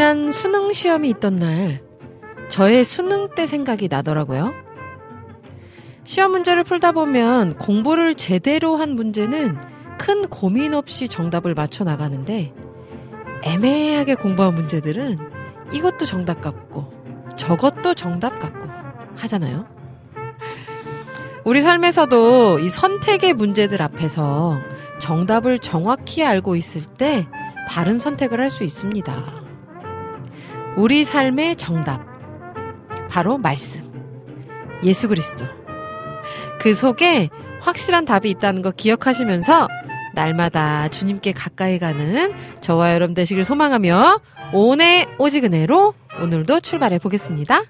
지난 수능 시험이 있던 날, 저의 수능 때 생각이 나더라고요. 시험 문제를 풀다 보면 공부를 제대로 한 문제는 큰 고민 없이 정답을 맞춰 나가는데, 애매하게 공부한 문제들은 이것도 정답 같고, 저것도 정답 같고 하잖아요. 우리 삶에서도 이 선택의 문제들 앞에서 정답을 정확히 알고 있을 때 바른 선택을 할 수 있습니다. 우리 삶의 정답. 바로 말씀. 예수 그리스도. 그 속에 확실한 답이 있다는 거 기억하시면서 날마다 주님께 가까이 가는 저와 여러분 되시길 소망하며 오늘 오직 은혜로 오늘도 출발해 보겠습니다.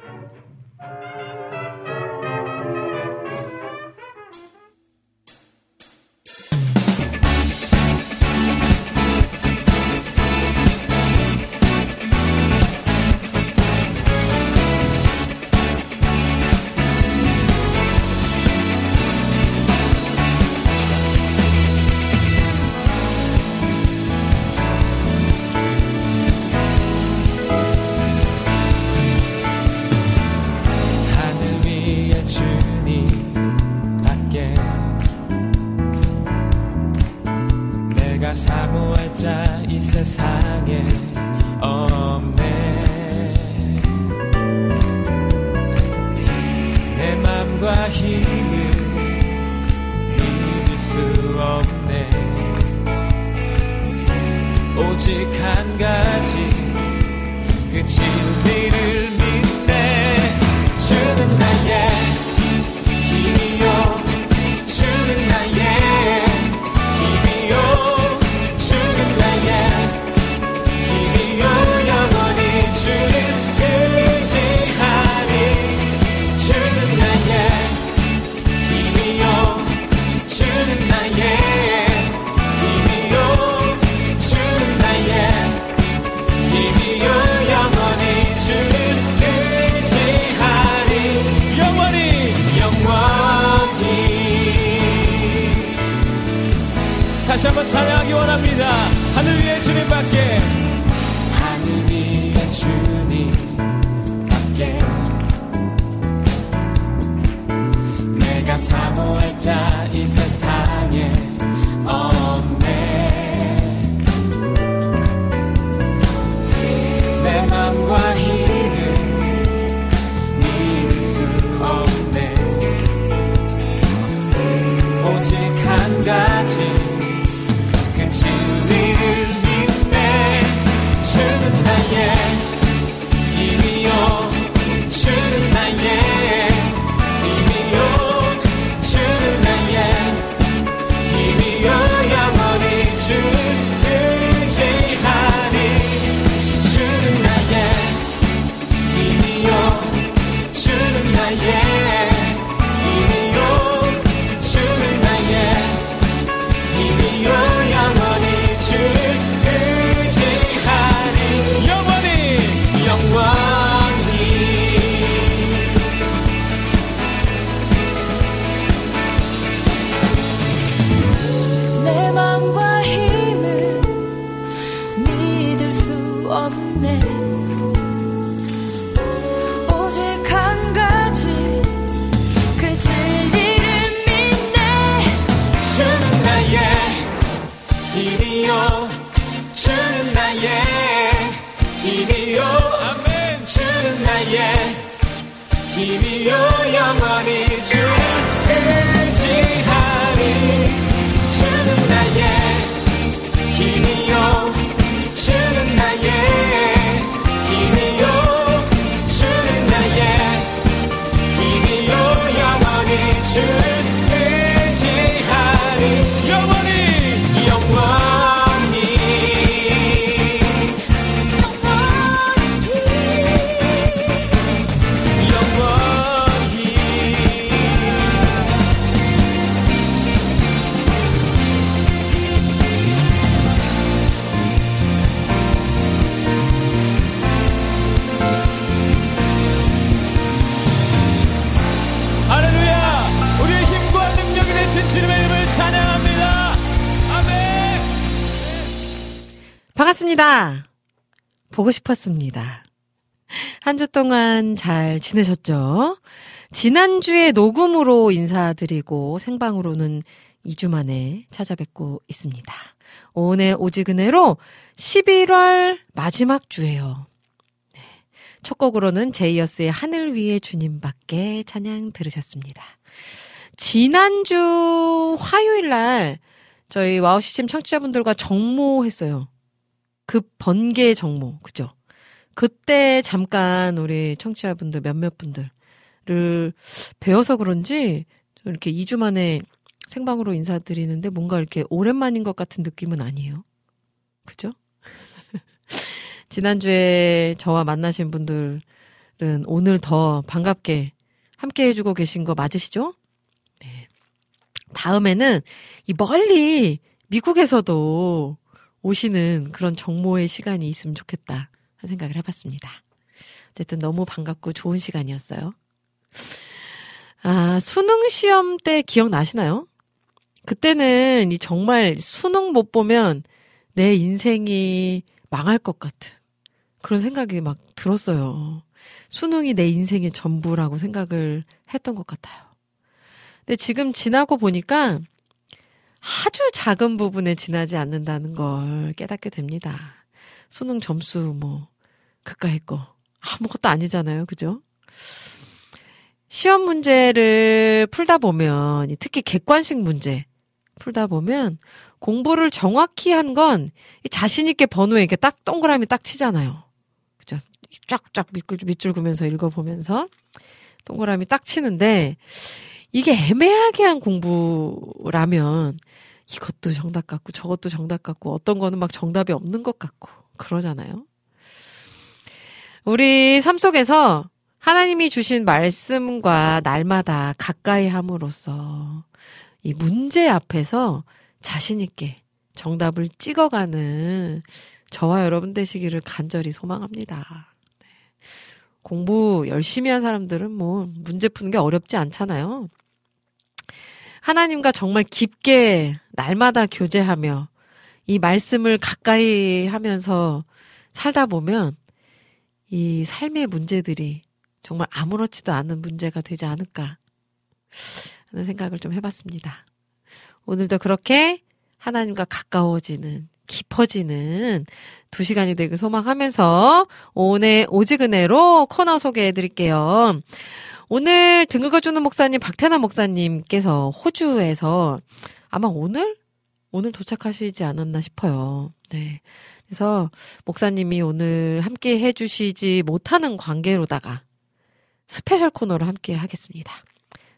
보고 싶었습니다. 한 주 동안 잘 지내셨죠? 지난주에 녹음으로 인사드리고 생방으로는 2주 만에 찾아뵙고 있습니다. 오늘 오지근해로 11월 마지막 주예요. 네. 첫 곡으로는 제이어스의 하늘 위에 주님밖에 찬양 들으셨습니다. 지난주 화요일 날 저희 와우 CCM 청취자분들과 정모했어요. 그 번개 정모, 그죠? 그때 잠깐 우리 청취자분들 몇몇 분들을 봬서 그런지 좀 이렇게 2주 만에 생방으로 인사드리는데 뭔가 이렇게 오랜만인 것 같은 느낌은 아니에요. 그죠? 지난주에 저와 만나신 분들은 오늘 더 반갑게 함께 해주고 계신 거 맞으시죠? 네. 다음에는 이 멀리 미국에서도 오시는 그런 정모의 시간이 있으면 좋겠다 하는 생각을 해봤습니다. 어쨌든 너무 반갑고 좋은 시간이었어요. 아, 수능 시험 때 기억나시나요? 그때는 이 정말 수능 못 보면 내 인생이 망할 것 같은 그런 생각이 막 들었어요. 수능이 내 인생의 전부라고 생각을 했던 것 같아요. 근데 지금 지나고 보니까 아주 작은 부분에 지나지 않는다는 걸 깨닫게 됩니다. 수능 점수 뭐 그까이 거 아무것도 아니잖아요. 그죠? 시험 문제를 풀다 보면 특히 객관식 문제 풀다 보면 공부를 정확히 한 건 자신 있게 번호에 이렇게 딱 동그라미 딱 치잖아요. 그죠? 쫙쫙 밑줄, 밑줄 그면서 읽어보면서 동그라미 딱 치는데 이게 애매하게 한 공부라면 이것도 정답 같고 저것도 정답 같고 어떤 거는 막 정답이 없는 것 같고 그러잖아요. 우리 삶 속에서 하나님이 주신 말씀과 날마다 가까이 함으로써 이 문제 앞에서 자신있게 정답을 찍어가는 저와 여러분 되시기를 간절히 소망합니다. 네. 공부 열심히 한 사람들은 뭐 문제 푸는 게 어렵지 않잖아요. 하나님과 정말 깊게 날마다 교제하며 이 말씀을 가까이 하면서 살다 보면 이 삶의 문제들이 정말 아무렇지도 않은 문제가 되지 않을까 하는 생각을 좀 해봤습니다. 오늘도 그렇게 하나님과 가까워지는, 깊어지는 두 시간이 되길 소망하면서 오늘 오지근해로 코너 소개해 드릴게요. 오늘 등 긁어주는 목사님 박태나 목사님께서 호주에서 아마 오늘 오늘 도착하시지 않았나 싶어요. 네. 그래서 목사님이 오늘 함께 해주시지 못하는 관계로다가 스페셜 코너를 함께 하겠습니다.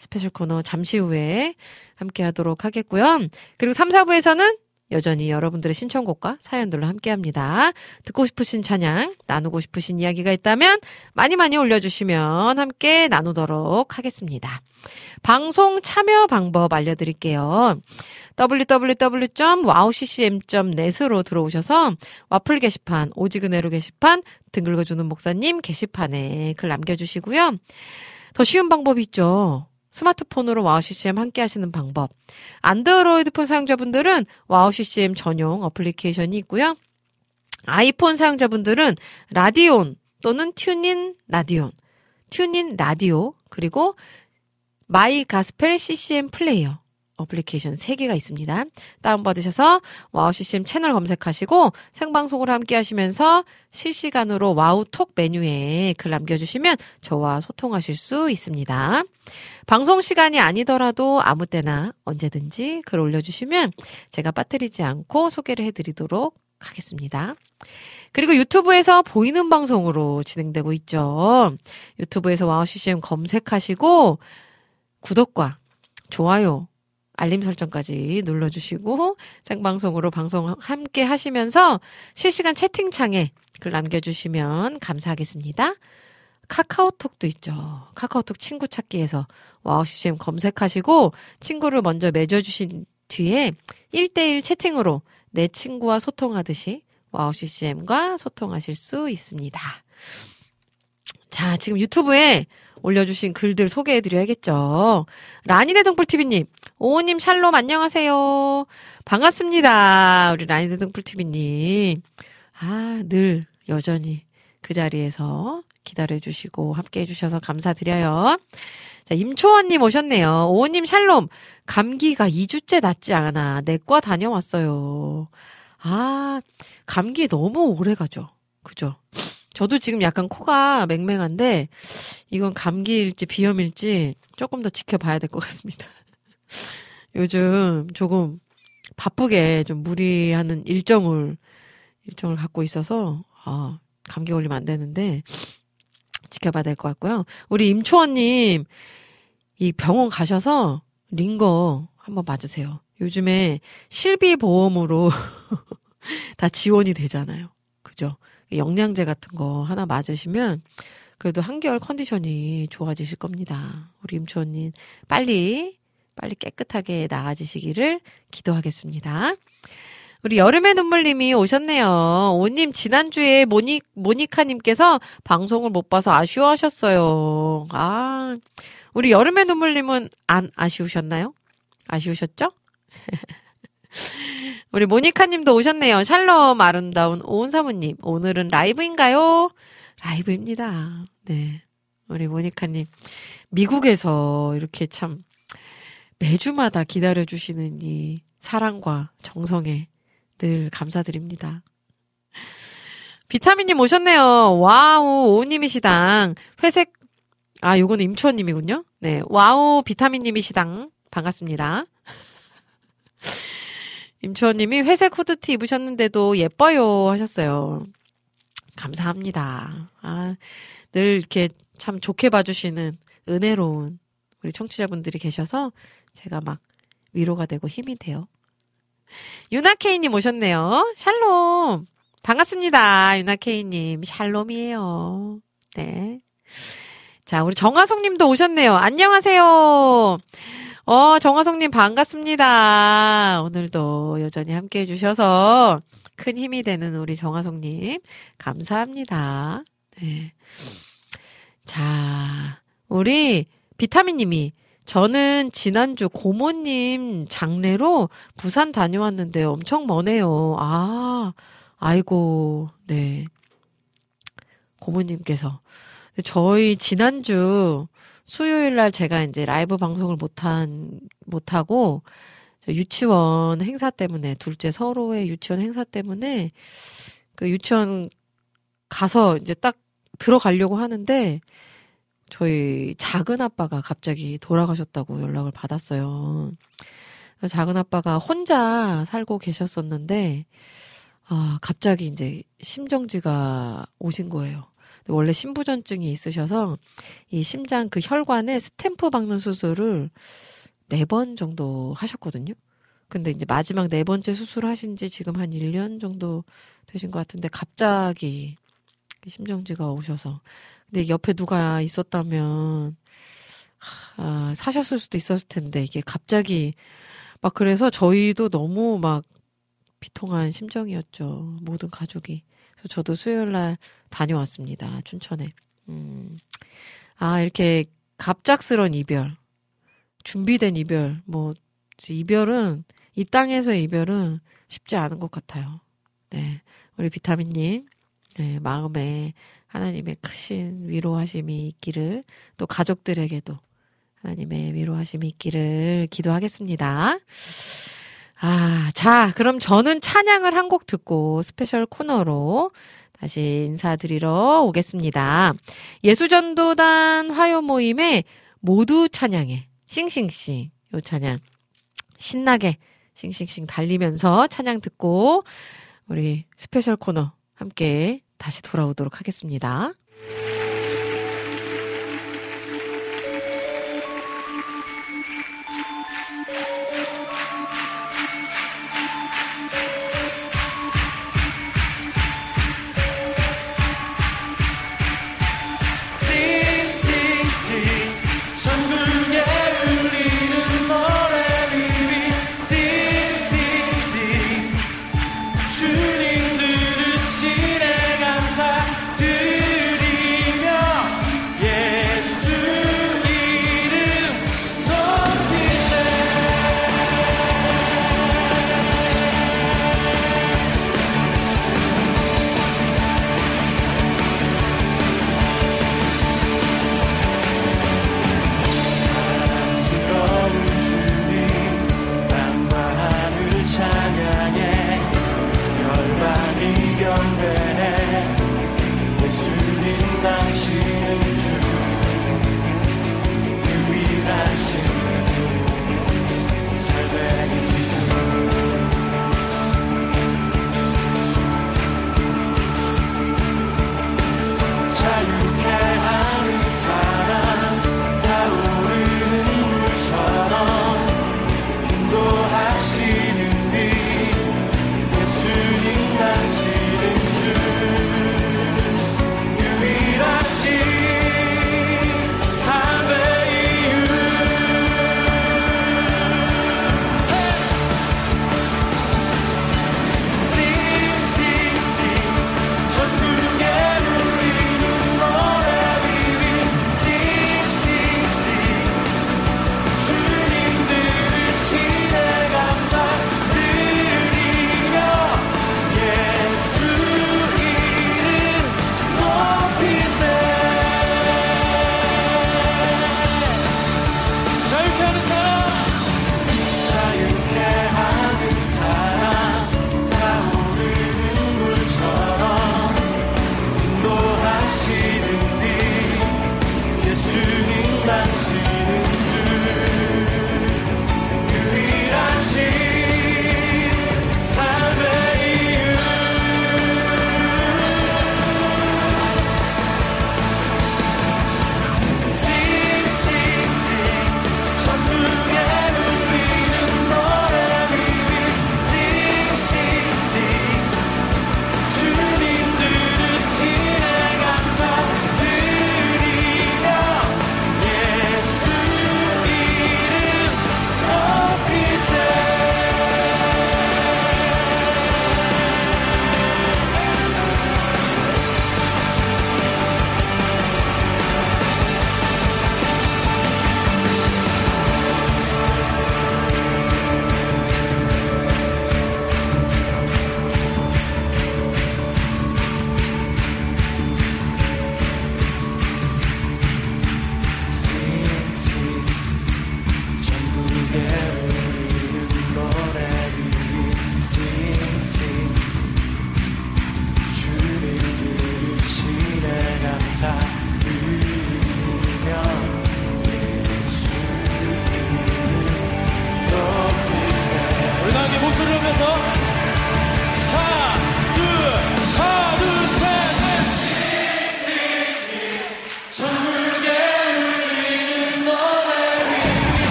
스페셜 코너 잠시 후에 함께 하도록 하겠고요. 그리고 3, 4부에서는 여전히 여러분들의 신청곡과 사연들로 함께 합니다. 듣고 싶으신 찬양, 나누고 싶으신 이야기가 있다면 많이 많이 올려주시면 함께 나누도록 하겠습니다. 방송 참여 방법 알려드릴게요. www.wowccm.net으로 들어오셔서 와플 게시판, 오직 은혜로 게시판, 등 긁어주는 목사님 게시판에 글 남겨주시고요. 더 쉬운 방법이 있죠. 스마트폰으로 와우 CCM 함께 하시는 방법. 안드로이드 폰 사용자분들은 와우 CCM 전용 어플리케이션이 있고요. 아이폰 사용자분들은 라디온 또는 TuneIn 라디온, TuneIn 라디오, 그리고 My Gospel CCM Player 어플리케이션 3개가 있습니다. 다운받으셔서 와우 CCM 채널 검색하시고 생방송을 함께 하시면서 실시간으로 와우톡 메뉴에 글 남겨주시면 저와 소통하실 수 있습니다. 방송 시간이 아니더라도 아무 때나 언제든지 글 올려주시면 제가 빠뜨리지 않고 소개를 해드리도록 하겠습니다. 그리고 유튜브에서 보이는 방송으로 진행되고 있죠. 유튜브에서 와우 CCM 검색하시고 구독과 좋아요, 알림 설정까지 눌러주시고 생방송으로 방송 함께 하시면서 실시간 채팅창에 글 남겨주시면 감사하겠습니다. 카카오톡도 있죠. 카카오톡 친구 찾기에서 와우 CCM 검색하시고 친구를 먼저 맺어주신 뒤에 1대1 채팅으로 내 친구와 소통하듯이 와우 CCM과 소통하실 수 있습니다. 자, 지금 유튜브에 올려주신 글들 소개해드려야겠죠. 라니네 등불TV님, 오호님 샬롬 안녕하세요. 반갑습니다. 우리 라이드 등불TV님. 아, 늘 여전히 그 자리에서 기다려주시고 함께 해주셔서 감사드려요. 자, 임초원님 오셨네요. 오호님 샬롬. 감기가 2주째 낫지 않아. 내과 다녀왔어요. 아, 감기 너무 오래 가죠. 그죠? 저도 지금 약간 코가 맹맹한데, 이건 감기일지 비염일지 조금 더 지켜봐야 될 것 같습니다. 요즘 조금 바쁘게 좀 무리하는 일정을, 일정을 갖고 있어서, 아, 감기 걸리면 안 되는데, 지켜봐야 될 것 같고요. 우리 임초원님, 이 병원 가셔서 링거 한번 맞으세요. 요즘에 실비 보험으로 다 지원이 되잖아요. 그죠? 영양제 같은 거 하나 맞으시면 그래도 한결 컨디션이 좋아지실 겁니다. 우리 임초원님 빨리 빨리 깨끗하게 나아지시기를 기도하겠습니다. 우리 여름의 눈물님이 오셨네요. 오님 지난주에 모니 모니카님께서 방송을 못 봐서 아쉬워하셨어요. 아 우리 여름의 눈물님은 안 아쉬우셨나요? 아쉬우셨죠? 우리 모니카님도 오셨네요. 샬롬 아름다운 오은사모님. 오늘은 라이브인가요? 라이브입니다. 네. 우리 모니카님. 미국에서 이렇게 참 매주마다 기다려주시는 이 사랑과 정성에 늘 감사드립니다. 비타민님 오셨네요. 와우, 오님이시당. 회색, 아, 요거는 임초원님이군요. 네. 와우, 비타민님이시당. 반갑습니다. 임초원님이 회색 후드티 입으셨는데도 예뻐요 하셨어요. 감사합니다. 아, 늘 이렇게 참 좋게 봐주시는 은혜로운 우리 청취자분들이 계셔서 제가 막 위로가 되고 힘이 돼요. 유나케이님 오셨네요. 샬롬. 반갑습니다. 유나케이님. 샬롬이에요. 네. 자, 우리 정화송 님도 오셨네요. 안녕하세요. 어, 정화송 님 반갑습니다. 오늘도 여전히 함께 해주셔서 큰 힘이 되는 우리 정화송 님. 감사합니다. 네. 자, 우리 비타민 님이 저는 지난주 고모님 장례로 부산 다녀왔는데 엄청 머네요. 아, 아이고, 네. 고모님께서. 저희 지난주 수요일 날 제가 이제 라이브 방송을 못한, 못하고, 유치원 행사 때문에, 둘째 서로의 유치원 행사 때문에, 그 유치원 가서 이제 딱 들어가려고 하는데, 저희 작은 아빠가 갑자기 돌아가셨다고 연락을 받았어요. 작은 아빠가 혼자 살고 계셨었는데, 아, 갑자기 이제 심정지가 오신 거예요. 원래 심부전증이 있으셔서 이 심장 그 혈관에 스탬프 박는 수술을 네 번 정도 하셨거든요. 근데 이제 마지막 네 번째 수술 하신 지 지금 한 1년 정도 되신 것 같은데 갑자기 심정지가 오셔서 근데 옆에 누가 있었다면 아, 사셨을 수도 있었을 텐데 이게 갑자기 막 그래서 저희도 너무 막 비통한 심정이었죠. 모든 가족이. 그래서 저도 수요일 날 다녀왔습니다. 춘천에. 음. 아, 이렇게 갑작스런 이별. 준비된 이별. 뭐, 이별은, 이 땅에서의 이별은 쉽지 않은 것 같아요. 네. 우리 비타민 님, 네, 마음에 하나님의 크신 위로하심이 있기를, 또 가족들에게도 하나님의 위로하심이 있기를 기도하겠습니다. 아, 자, 그럼 저는 찬양을 한 곡 듣고 스페셜 코너로 다시 인사드리러 오겠습니다. 예수전도단 화요 모임에 모두 찬양해. Sing Sing Sing. 요 찬양. 신나게 Sing Sing Sing 달리면서 찬양 듣고 우리 스페셜 코너 함께 다시 돌아오도록 하겠습니다.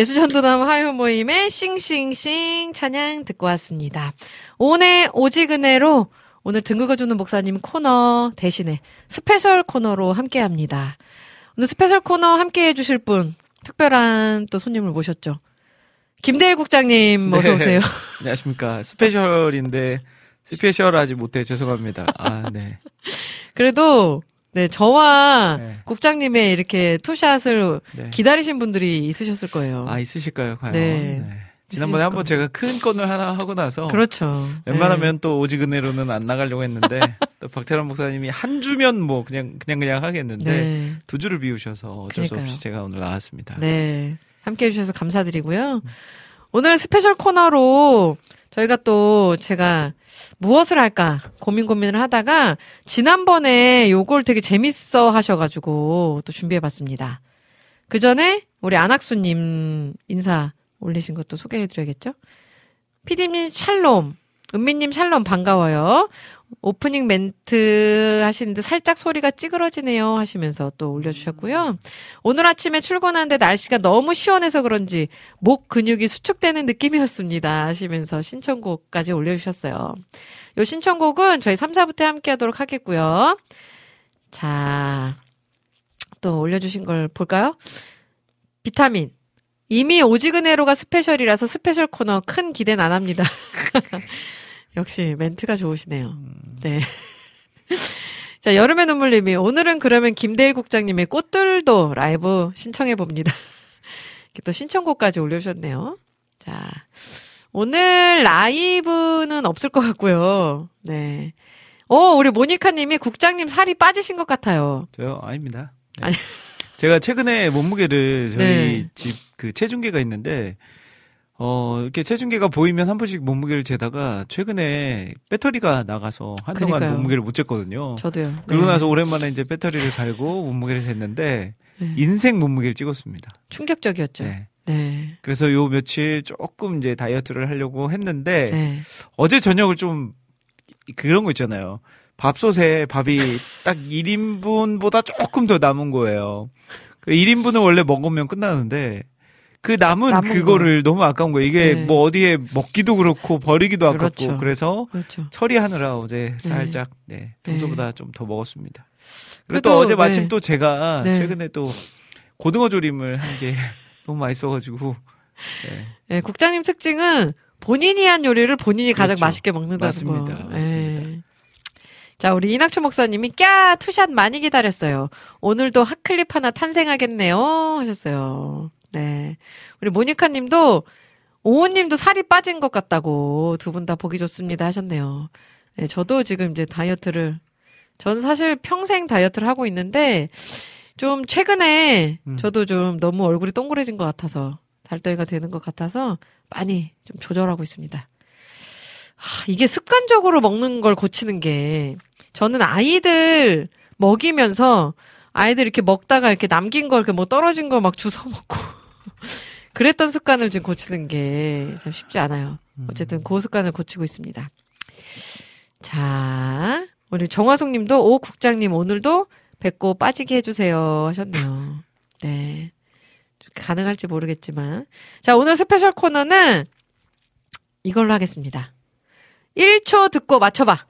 예수전도단 화요 모임의 Sing Sing Sing 찬양 듣고 왔습니다. 오늘 오직 은혜로 오늘 등 긁어주는 목사님 코너 대신에 스페셜 코너로 함께 합니다. 오늘 스페셜 코너 함께 해주실 분, 특별한 또 손님을 모셨죠. 김대일 국장님, 어서 네. 오세요. 안녕하십니까. 스페셜인데, 스페셜하지 못해 죄송합니다. 아, 네. 그래도, 네, 저와 네. 국장님의 이렇게 투샷을 네. 기다리신 분들이 있으셨을 거예요. 아, 있으실까요, 과연? 네. 지난번에 있으실 한번. 제가 큰 건을 하나 하고 나서. 그렇죠. 웬만하면 또 오직 은혜로는 안 나가려고 했는데, 또 박태란 목사님이 한 주면 뭐 그냥, 그냥, 그냥 하겠는데, 네. 두 주를 비우셔서 어쩔 수 그러니까요. 없이 제가 오늘 나왔습니다. 네. 함께 해 주셔서 감사드리고요. 오늘 스페셜 코너로 저희가 또 제가 무엇을 할까 고민 고민을 하다가 지난번에 요걸 되게 재밌어 하셔가지고 또 준비해 봤습니다. 그 전에 우리 안학수님 인사 올리신 것도 소개해 드려야겠죠? 피디님 샬롬, 은미님 샬롬 반가워요. 오프닝 멘트 하시는데 살짝 소리가 찌그러지네요 하시면서 또 올려주셨고요. 오늘 아침에 출근하는데 날씨가 너무 시원해서 그런지 목 근육이 수축되는 느낌이었습니다 하시면서 신청곡까지 올려주셨어요. 요 신청곡은 저희 3, 4부 때 함께 하도록 하겠고요. 자, 또 올려주신 걸 볼까요? 비타민. 이미 오직은혜로가 스페셜이라서 스페셜 코너 큰 기대는 안 합니다. 역시 멘트가 좋으시네요. 네. 자, 여름의 눈물님이 오늘은 그러면 김대일 국장님의 꽃들도 라이브 신청해 봅니다. 이렇게 또 신청곡까지 올려주셨네요. 자, 오늘 라이브는 없을 것 같고요. 네. 오, 우리 모니카님이 국장님 살이 빠지신 것 같아요. 저요? 아닙니다. 네. 아니. 제가 최근에 몸무게를 저희 네. 집그 체중계가 있는데 어 이렇게 체중계가 보이면 한 번씩 몸무게를 재다가 최근에 배터리가 나가서 한동안 그러니까요. 몸무게를 못 쟀거든요. 저도요. 그러고 네. 나서 오랜만에 이제 배터리를 갈고 몸무게를 쟀는데 네. 인생 몸무게를 찍었습니다. 충격적이었죠. 네. 네. 그래서 요 며칠 조금 이제 다이어트를 하려고 했는데 네. 어제 저녁을 좀 그런 거 있잖아요. 밥솥에 밥이 딱 1인분보다 조금 더 남은 거예요. 1인분을 원래 먹으면 끝나는데 그 남은, 남은 그거를 너무 아까운 거예요. 이게 네. 뭐 어디에 먹기도 그렇고 버리기도 아깝고 그렇죠. 그래서 그렇죠. 처리하느라 어제 살짝 네, 평소보다 좀 더 먹었습니다. 그리고 또 어제 마침 네. 또 제가 네. 최근에 또 고등어 조림을 한 게 너무 맛있어가지고 네. 네, 국장님 특징은 본인이 한 요리를 본인이 가장 그렇죠. 맛있게 먹는다는 맞습니다. 거. 맞습니다. 예. 자, 우리 이낙춘 목사님이 꺄 two shot 많이 기다렸어요. 오늘도 hot clip 하나 탄생하겠네요. 하셨어요. 네. 우리 모니카 님도 오호 님도 살이 빠진 것 같다고 두 분 다 보기 좋습니다 하셨네요. 네, 저도 지금 이제 다이어트를 전 사실 평생 다이어트를 하고 있는데 좀 최근에 음. 저도 좀 너무 얼굴이 동그래진 것 같아서 달덩이가 되는 것 같아서 많이 좀 조절하고 있습니다. 하, 이게 습관적으로 먹는 걸 고치는 게 저는 아이들 먹이면서 아이들 이렇게 먹다가 이렇게 남긴 거 이렇게 뭐 떨어진 거 막 주워 먹고 그랬던 습관을 지금 고치는 게 참 쉽지 않아요. 어쨌든 그 습관을 고치고 있습니다. 자, 우리 정화숙 님도 오 국장님 오늘도 뵙고 빠지게 해주세요 하셨네요. 네. 가능할지 모르겠지만. 자, 오늘 스페셜 코너는 이걸로 하겠습니다. 1초 듣고 맞춰봐.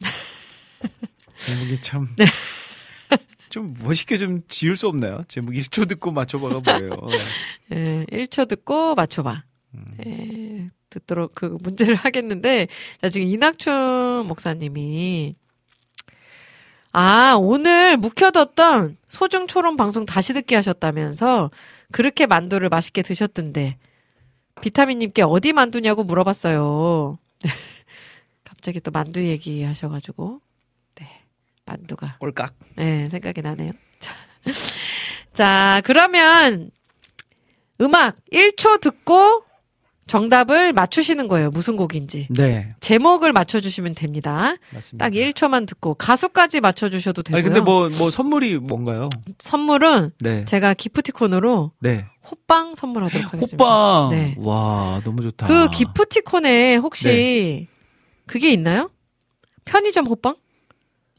제목이 참. 네. 좀 멋있게 좀 지을 수 없나요? 제목 1초 듣고 맞춰봐가 뭐예요? 예, 1초 듣고 맞춰봐. 예, 듣도록 그 문제를 하겠는데, 자, 지금 이낙춘 목사님이, 아, 오늘 묵혀뒀던 소중 초론 방송 다시 듣기 하셨다면서, 그렇게 만두를 맛있게 드셨던데, 비타민님께 어디 만두냐고 물어봤어요. 갑자기 또 만두 얘기 하셔가지고, 네, 만두가. 꼴깍. 네, 생각이 나네요. 자, 자, 그러면 음악 1초 듣고 정답을 맞추시는 거예요. 무슨 곡인지. 네, 제목을 맞춰주시면 됩니다. 맞습니다. 딱 1초만 듣고 가수까지 맞춰주셔도 되고요. 아니 근데 뭐 뭐 선물이 뭔가요? 선물은 네, 제가 기프티콘으로 네. 호빵 선물하도록 하겠습니다. 호빵. 네. 와 너무 좋다. 그 기프티콘에 혹시 네. 그게 있나요? 편의점 호빵?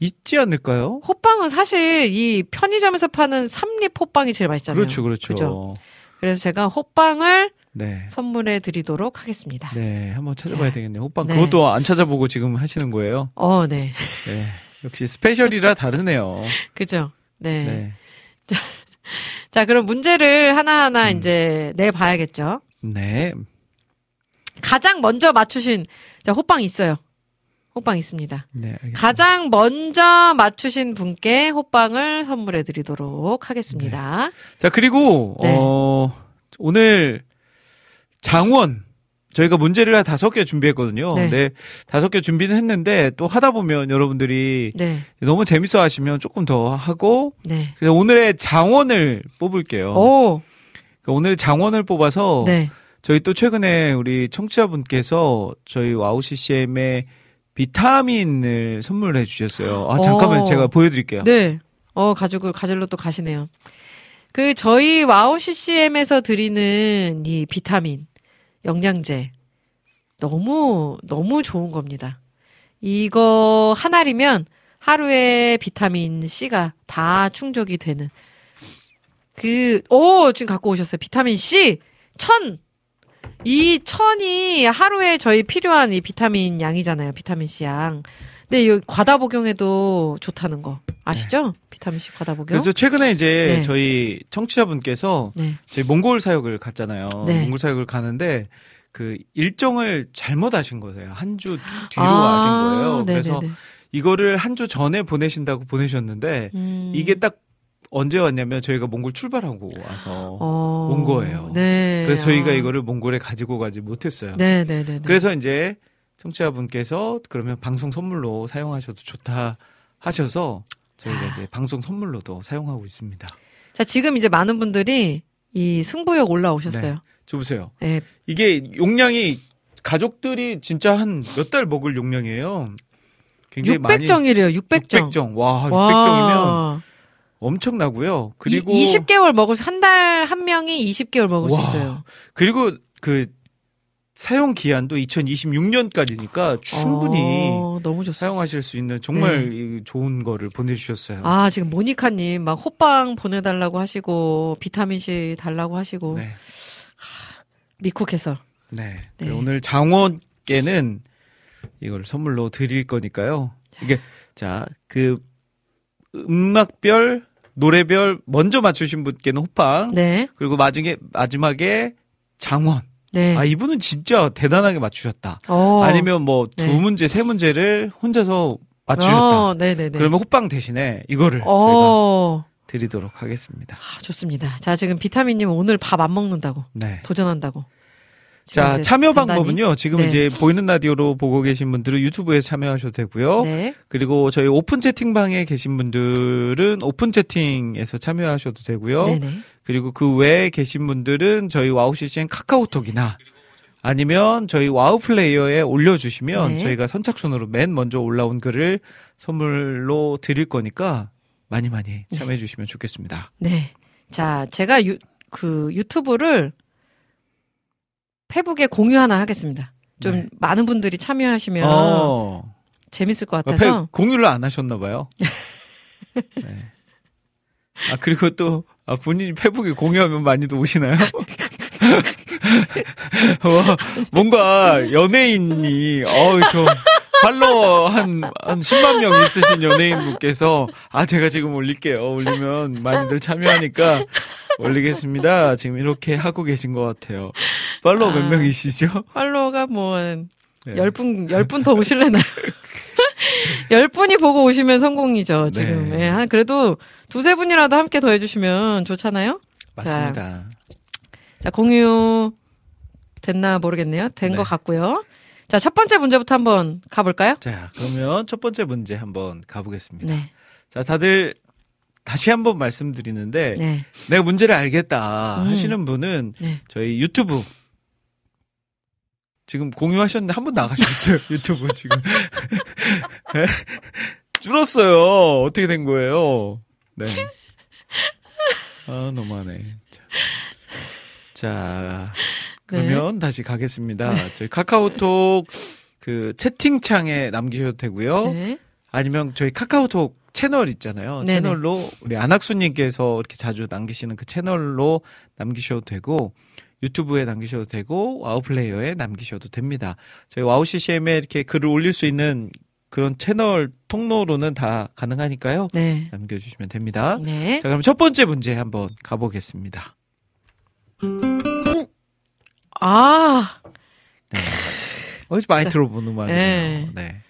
있지 않을까요? 호빵은 사실 이 편의점에서 파는 삼립 호빵이 제일 맛있잖아요. 그렇죠, 그렇죠. 그죠? 그래서 제가 호빵을 네. 선물해 드리도록 하겠습니다. 네, 한번 찾아봐야 자, 되겠네요. 호빵 네. 그것도 안 찾아보고 지금 하시는 거예요? 어, 네. 네. 역시 스페셜이라 다르네요. 그죠? 네. 네. 자, 그럼 문제를 하나하나 음. 이제 내 봐야겠죠. 네. 가장 먼저 맞추신, 자, 호빵 있어요. 호빵 있습니다. 네. 가장 먼저 맞추신 분께 호빵을 선물해 드리도록 하겠습니다. 자, 그리고 네. 어 오늘 장원 저희가 문제를 다섯 개 준비했거든요. 네. 네. 다섯 개 준비는 했는데 또 하다 보면 여러분들이 네. 너무 재밌어 하시면 조금 더 하고 네. 그래서 오늘의 장원을 뽑을게요. 오, 그러니까 오늘 장원을 뽑아서 네. 저희 또 최근에 우리 청취자분께서 저희 와우 CCM의 비타민을 선물해 주셨어요. 아, 잠깐만 오. 제가 보여드릴게요. 네. 어, 가지고, 가지러 또 가시네요. 그, 저희 와우 CCM에서 드리는 이 비타민, 영양제, 너무, 너무 좋은 겁니다. 이거 한 알이면 하루에 비타민 C가 다 충족이 되는. 그, 오, 지금 갖고 오셨어요. 비타민 C! 천! 이 천이 하루에 저희 필요한 이 비타민 양이잖아요. 비타민 C 양. 근데 이 과다 복용에도 좋다는 거 아시죠? 비타민 C 과다 복용. 그래서 최근에 이제 네. 저희 청취자분께서 네. 저희 몽골 사역을 갔잖아요. 네. 몽골 사역을 가는데 그 일정을 잘못 하신 거예요. 한 주 뒤로 아, 하신 거예요. 그래서 네네네. 이거를 한 주 전에 보내신다고 보내셨는데 음. 이게 딱 언제 왔냐면 저희가 몽골 출발하고 와서 어, 온 거예요. 네. 그래서 저희가 아. 이거를 몽골에 가지고 가지 못했어요. 네 네 네. 그래서 이제 청취자분께서 그러면 방송 선물로 사용하셔도 좋다 하셔서 저희가 아. 이제 방송 선물로도 사용하고 있습니다. 자 지금 이제 많은 분들이 이 승부욕 올라오셨어요. 저 보세요. 네. 이게 용량이 가족들이 진짜 한 몇 달 먹을 용량이에요. 굉장히 많이 600정이래요. 600정. 600정. 와, 600정이면 와. 엄청나고요. 그리고 이, 20개월 먹을 수, 한달 한 명이 20개월 먹을 와. 수 있어요. 그리고 그 사용 기한도 2026년까지니까 충분히 어. 사용하실 수 있는 정말 이 좋은 거를 보내주셨어요. 아, 지금 모니카님 막 호빵 보내달라고 하시고, 비타민C 달라고 하시고, 네, 미쿡해서. 네. 네. 그리고 오늘 장원께는 이걸 선물로 드릴 거니까요. 이게 자 그 음악별 노래별 먼저 맞추신 분께는 호빵 네. 그리고 마지막에 마지막에 장원. 네. 아 이분은 진짜 대단하게 맞추셨다. 어. 아니면 뭐두 네. 문제 세 문제를 혼자서 맞추셨다. 어, 네네네. 그러면 호빵 대신에 이거를 저희가 어. 드리도록 하겠습니다. 아, 좋습니다. 자, 지금 비타민님 오늘 밥 안 먹는다고. 네. 도전한다고. 자, 이제 참여 단단히. 방법은요. 지금 네. 이제 보이는 라디오로 보고 계신 분들은 유튜브에 참여하셔도 되고요. 네. 그리고 저희 오픈 채팅방에 계신 분들은 오픈 채팅에서 참여하셔도 되고요. 네네. 그리고 그 외에 계신 분들은 저희 와우 CCM 카카오톡이나 아니면 저희 와우 플레이어에 올려주시면 네. 저희가 선착순으로 맨 먼저 올라온 글을 선물로 드릴 거니까 많이 많이 참여해 주시면 좋겠습니다. 네. 자, 제가 유, 그 유튜브를 페북에 공유 하나 하겠습니다. 좀 네. 많은 분들이 참여하시면 어. 재밌을 것 옆에 같아서. 공유를 안 하셨나 봐요. 네. 아 그리고 또 아, 본인이 페북에 공유하면 많이도 오시나요? 와, 뭔가 연예인이 어저 팔로워 한, 한 10만 명 있으신 연예인분께서, 아, 제가 지금 올릴게요. 올리면 많이들 참여하니까 올리겠습니다. 지금 이렇게 하고 계신 것 같아요. 팔로워 몇 아. 명이시죠? 팔로워가 뭐, 네. 열 분, 열분더 오실래나요? 열 분이 보고 오시면 성공이죠, 지금. 네. 예, 한, 그래도 두세 분이라도 함께 더 해주시면 좋잖아요? 맞습니다. 자, 공유 됐나 모르겠네요. 된 네. 것 같고요. 자, 첫 번째 문제부터 한번 가볼까요? 자, 그러면 첫 번째 문제 한번 가보겠습니다. 네. 자, 다들 다시 한번 말씀드리는데, 네. 내가 문제를 알겠다 음. 하시는 분은 네. 저희 유튜브 지금 공유하셨는데 한 번 나가셨어요. 유튜브 지금. 네? 줄었어요. 어떻게 된 거예요? 네. 아, 너무하네. 자, 자, 그러면 다시 가겠습니다. 저희 카카오톡 그 채팅창에 남기셔도 되고요. 네. 아니면 저희 카카오톡 채널 있잖아요. 네네. 채널로 우리 안학수님께서 이렇게 자주 남기시는 그 채널로 남기셔도 되고 유튜브에 남기셔도 되고 와우플레이어에 남기셔도 됩니다. 저희 와우 CCM에 이렇게 글을 올릴 수 있는 그런 채널 통로로는 다 가능하니까요. 네. 남겨주시면 됩니다. 네. 자, 그럼 첫 번째 문제 한번 가보겠습니다. 아, 어디서 많이 자, 들어본 음악이네요. 네. 네.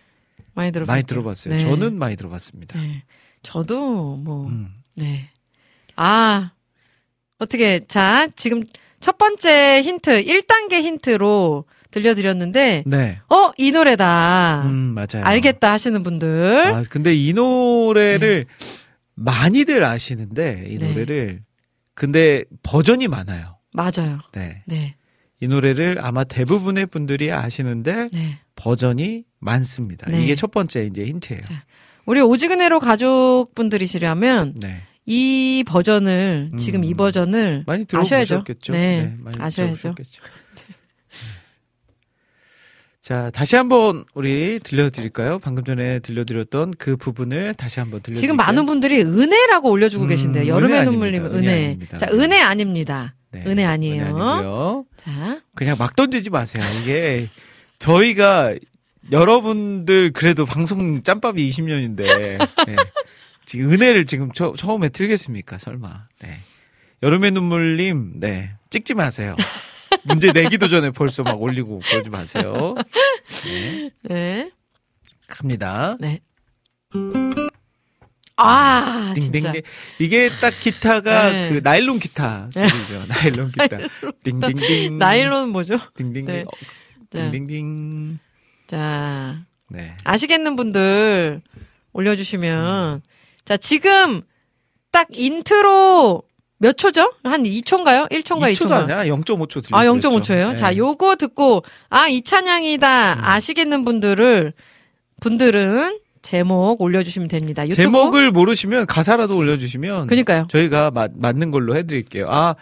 많이 들어 많이 들어봤어요. 네. 저는 많이 들어봤습니다. 네. 저도 뭐 음. 네. 아, 어떻게, 자, 지금 첫 번째 힌트, 1단계 힌트로 들려드렸는데, 네. 어, 이 노래다. 음, 맞아요. 알겠다 하시는 분들. 아, 근데 이 노래를 많이들 아시는데, 이 네. 노래를. 근데 버전이 많아요. 맞아요. 네. 네. 이 노래를 아마 대부분의 분들이 아시는데, 네. 버전이 많습니다. 네. 이게 첫 번째 이제 힌트예요. 우리 오지근해로 가족분들이시라면, 네. 이 버전을, 음. 지금 이 버전을 많이. 들어보셨겠죠? 네. 많이 아셔야죠. 들어보셨겠죠. 네. 자, 다시 한번 우리 들려드릴까요? 방금 전에 들려드렸던 그 부분을 다시 한번 들려드릴까요? 지금 많은 분들이 은혜라고 올려주고 음, 계신데요. 여름의. 눈물님 은혜 은혜. 자, 은혜 아닙니다. 네, 은혜 아니에요. 아니고요. 자, 그냥 막 던지지 마세요. 이게 저희가 여러분들 그래도 방송 짬밥이 20년인데 지금 은혜를 지금 처, 처음에 틀겠습니까? 설마. 네. 여름의 눈물님, 네 찍지 마세요. 문제 내기도 전에 벌써 막 올리고 그러지 마세요. 네, 네. 갑니다. 네. 아, 진짜. 딩딩딩. 이게 딱 기타가 네. 그 나일론 기타 소리죠. 나일론 기타. 딩딩딩. 나일론 뭐죠? 딩딩딩. 네. 어, 자, 딩딩딩. 자, 네. 아시겠는 분들 올려주시면. 자, 지금 딱 인트로 몇 초죠? 한 2초인가요? 1초인가 2초도 2초인가? 아니야? 0.5초 들려. 아, 0.5초예요? 자, 요거 듣고, 아, 이 찬양이다. 음. 아시겠는 분들을, 분들은 제목 올려주시면 됩니다. 유튜브. 제목을 모르시면 가사라도 올려주시면 그니까요. 저희가 맞, 맞는 걸로 해드릴게요. 아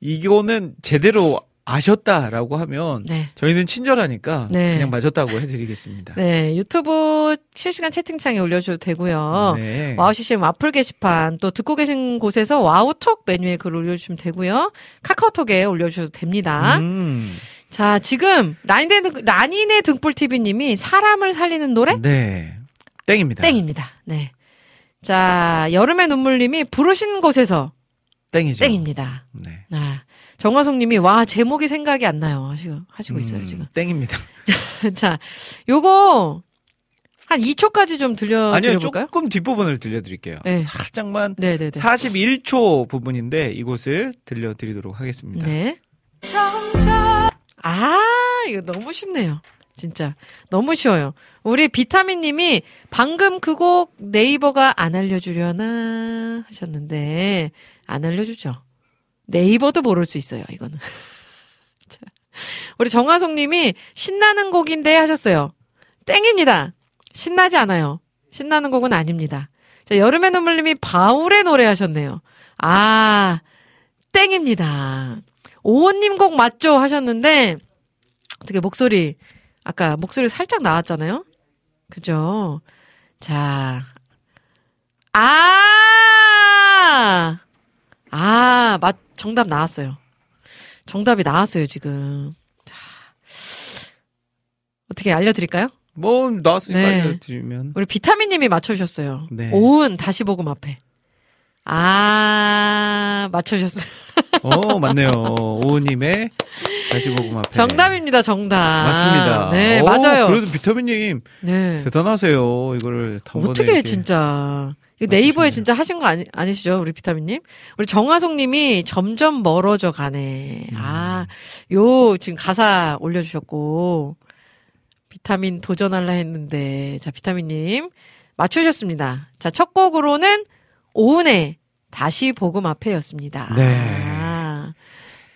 이거는 제대로 아셨다라고 하면 네. 저희는 친절하니까 네. 그냥 맞았다고 해드리겠습니다. 네. 유튜브 실시간 채팅창에 올려주셔도 되고요. 네. 와우 CCM 와플 게시판 또 듣고 계신 곳에서 와우톡 메뉴에 글 올려주시면 되고요. 카카오톡에 올려주셔도 됩니다. 음, 자, 지금 라인의, 등- 라닌의 등불TV님이 사람을 살리는 노래? 네. 땡입니다. 땡입니다. 네. 자, 여름의 눈물님이 부르신 곳에서 땡이죠. 땡입니다. 네. 아, 정화송님이 와 제목이 생각이 안 나요 하시고 하시고 있어요 음, 지금. 땡입니다. 자, 요거 한 2초까지 좀 들려 아니요, 드려볼까요? 조금 뒷부분을 들려드릴게요. 네. 살짝만 네네네. 41초 부분인데 이곳을 들려드리도록 하겠습니다. 네. 아, 이거 너무 쉽네요. 진짜 너무 쉬워요. 우리 비타민 님이 방금 그 곡 네이버가 안 알려주려나 하셨는데 안 알려주죠. 네이버도 모를 수 있어요. 이거는. 자, 우리 정화송 님이 신나는 곡인데 하셨어요. 땡입니다. 신나지 않아요. 신나는 곡은 아닙니다. 자, 여름의 눈물 님이 바울의 노래 하셨네요. 아, 땡입니다. 오호님 곡 맞죠? 하셨는데, 어떻게 목소리, 아까 목소리 살짝 나왔잖아요? 그죠? 자, 아! 아, 맞, 정답 나왔어요. 정답이 나왔어요, 지금. 자, 어떻게 알려드릴까요? 뭐 나왔으니까 네. 알려드리면 우리 비타민님이 맞춰주셨어요. 네. 오은 다시 보금 앞에. 아, 맞춰주셨어요. 어 맞네요. 오우님의 다시 보고 앞에 정답입니다, 정답. 맞습니다. 네, 오, 맞아요. 그래도 비타민님 네. 대단하세요. 이거를 단번에 어떻게. 진짜. 이거 네이버에. 진짜 하신 거 아니, 아니시죠, 우리 비타민님? 우리 정화송님이 점점 멀어져 가네. 음. 아, 요, 지금 가사 올려주셨고, 비타민 도전할라 했는데, 자, 비타민님, 맞추셨습니다. 자, 첫 곡으로는 오은의 다시 복음 앞에였습니다. 네. 아,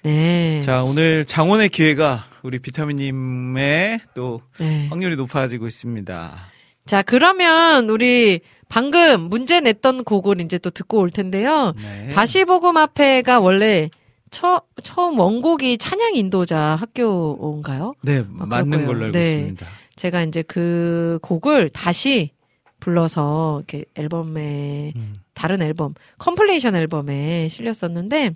네. 자 오늘 장원의 기회가 우리 비타민님의 또 네. 확률이 높아지고 있습니다. 자, 그러면 우리 방금 문제 냈던 곡을 이제 또 듣고 올 텐데요. 네. 다시 복음 앞에가 원래 처, 처음 원곡이 찬양 인도자 학교인가요? 네 아, 맞는. 걸로 알고 네. 있습니다. 제가 이제 그 곡을 다시 불러서 이렇게 앨범에 음. 다른 앨범 compilation 앨범에 실렸었는데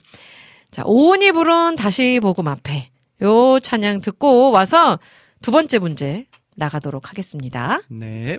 자 오은이 부른 다시 복음 앞에 요 찬양 듣고 와서 두 번째 문제 나가도록 하겠습니다. 네.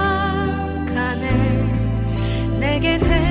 내게 생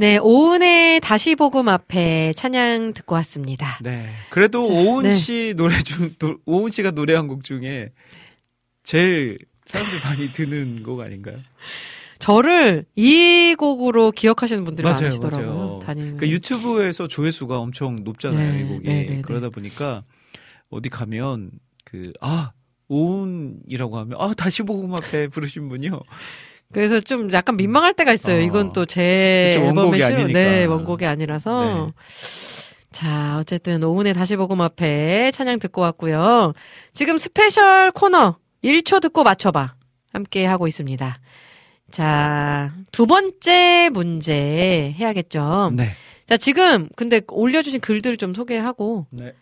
네, 오은의 다시 복음 앞에 찬양 듣고 왔습니다. 네. 그래도 자, 오은 네. 씨 노래 중, 노- 오은 씨가 노래한 곡 중에 제일 사람들이 많이 듣는 곡 아닌가요? 저를 이 곡으로 기억하시는 분들이 맞아요, 많으시더라고요. 맞아요. 다니는. 그 유튜브에서 조회수가 엄청 높잖아요, 네, 이 곡이. 네, 네, 네. 그러다 보니까 어디 가면 그, 아, 오은이라고 하면, 아, 다시 복음 앞에 부르신 분이요. 그래서 좀 약간 민망할 때가 있어요. 어. 이건 또제 그쵸, 앨범에 원곡이 실은 아니니까. 네, 원곡이 아니라서 자, 어쨌든 오은의 다시 복음 앞에 찬양 듣고 왔고요. 지금 스페셜 코너 1초 듣고 맞춰봐. 함께 하고 있습니다. 자, 두 번째 문제 해야겠죠. 네. 자, 지금 근데 올려주신 글들 좀 소개하고, 네.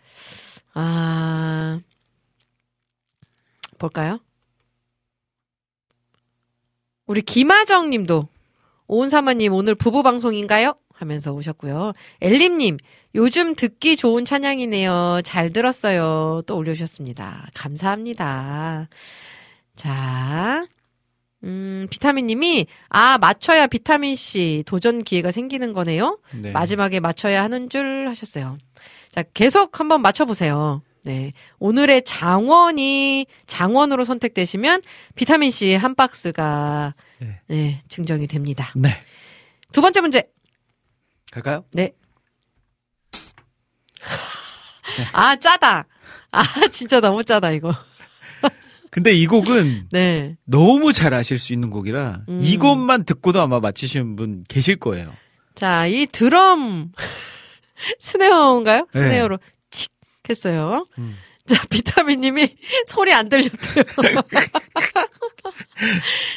아, 볼까요? 우리 김하정 님도, 오은사마님 오늘 부부 방송인가요? 하면서 오셨고요. 엘림님, 요즘 듣기 좋은 찬양이네요. 잘 들었어요. 또 올려주셨습니다. 감사합니다. 자, 음, 비타민님이, 아, 맞춰야 비타민C 도전 기회가 생기는 거네요. 네. 마지막에 맞춰야 하는 줄 하셨어요. 자, 계속 한번 맞춰보세요. 네. 오늘의 장원이 장원으로 선택되시면 비타민 C 한 박스가 네. 네, 증정이 됩니다. 네. 두 번째 문제. 갈까요? 네. 아, 짜다. 아, 진짜 너무 짜다, 이거. 근데 이 곡은 네. 너무 잘 아실 수 있는 곡이라 음. 이것만 듣고도 아마 맞히시는 분 계실 거예요. 자, 이 드럼, 스네어인가요? 네. 스네어로 칙 했어요. 음. 자, 비타민님이 소리 안 들렸대요.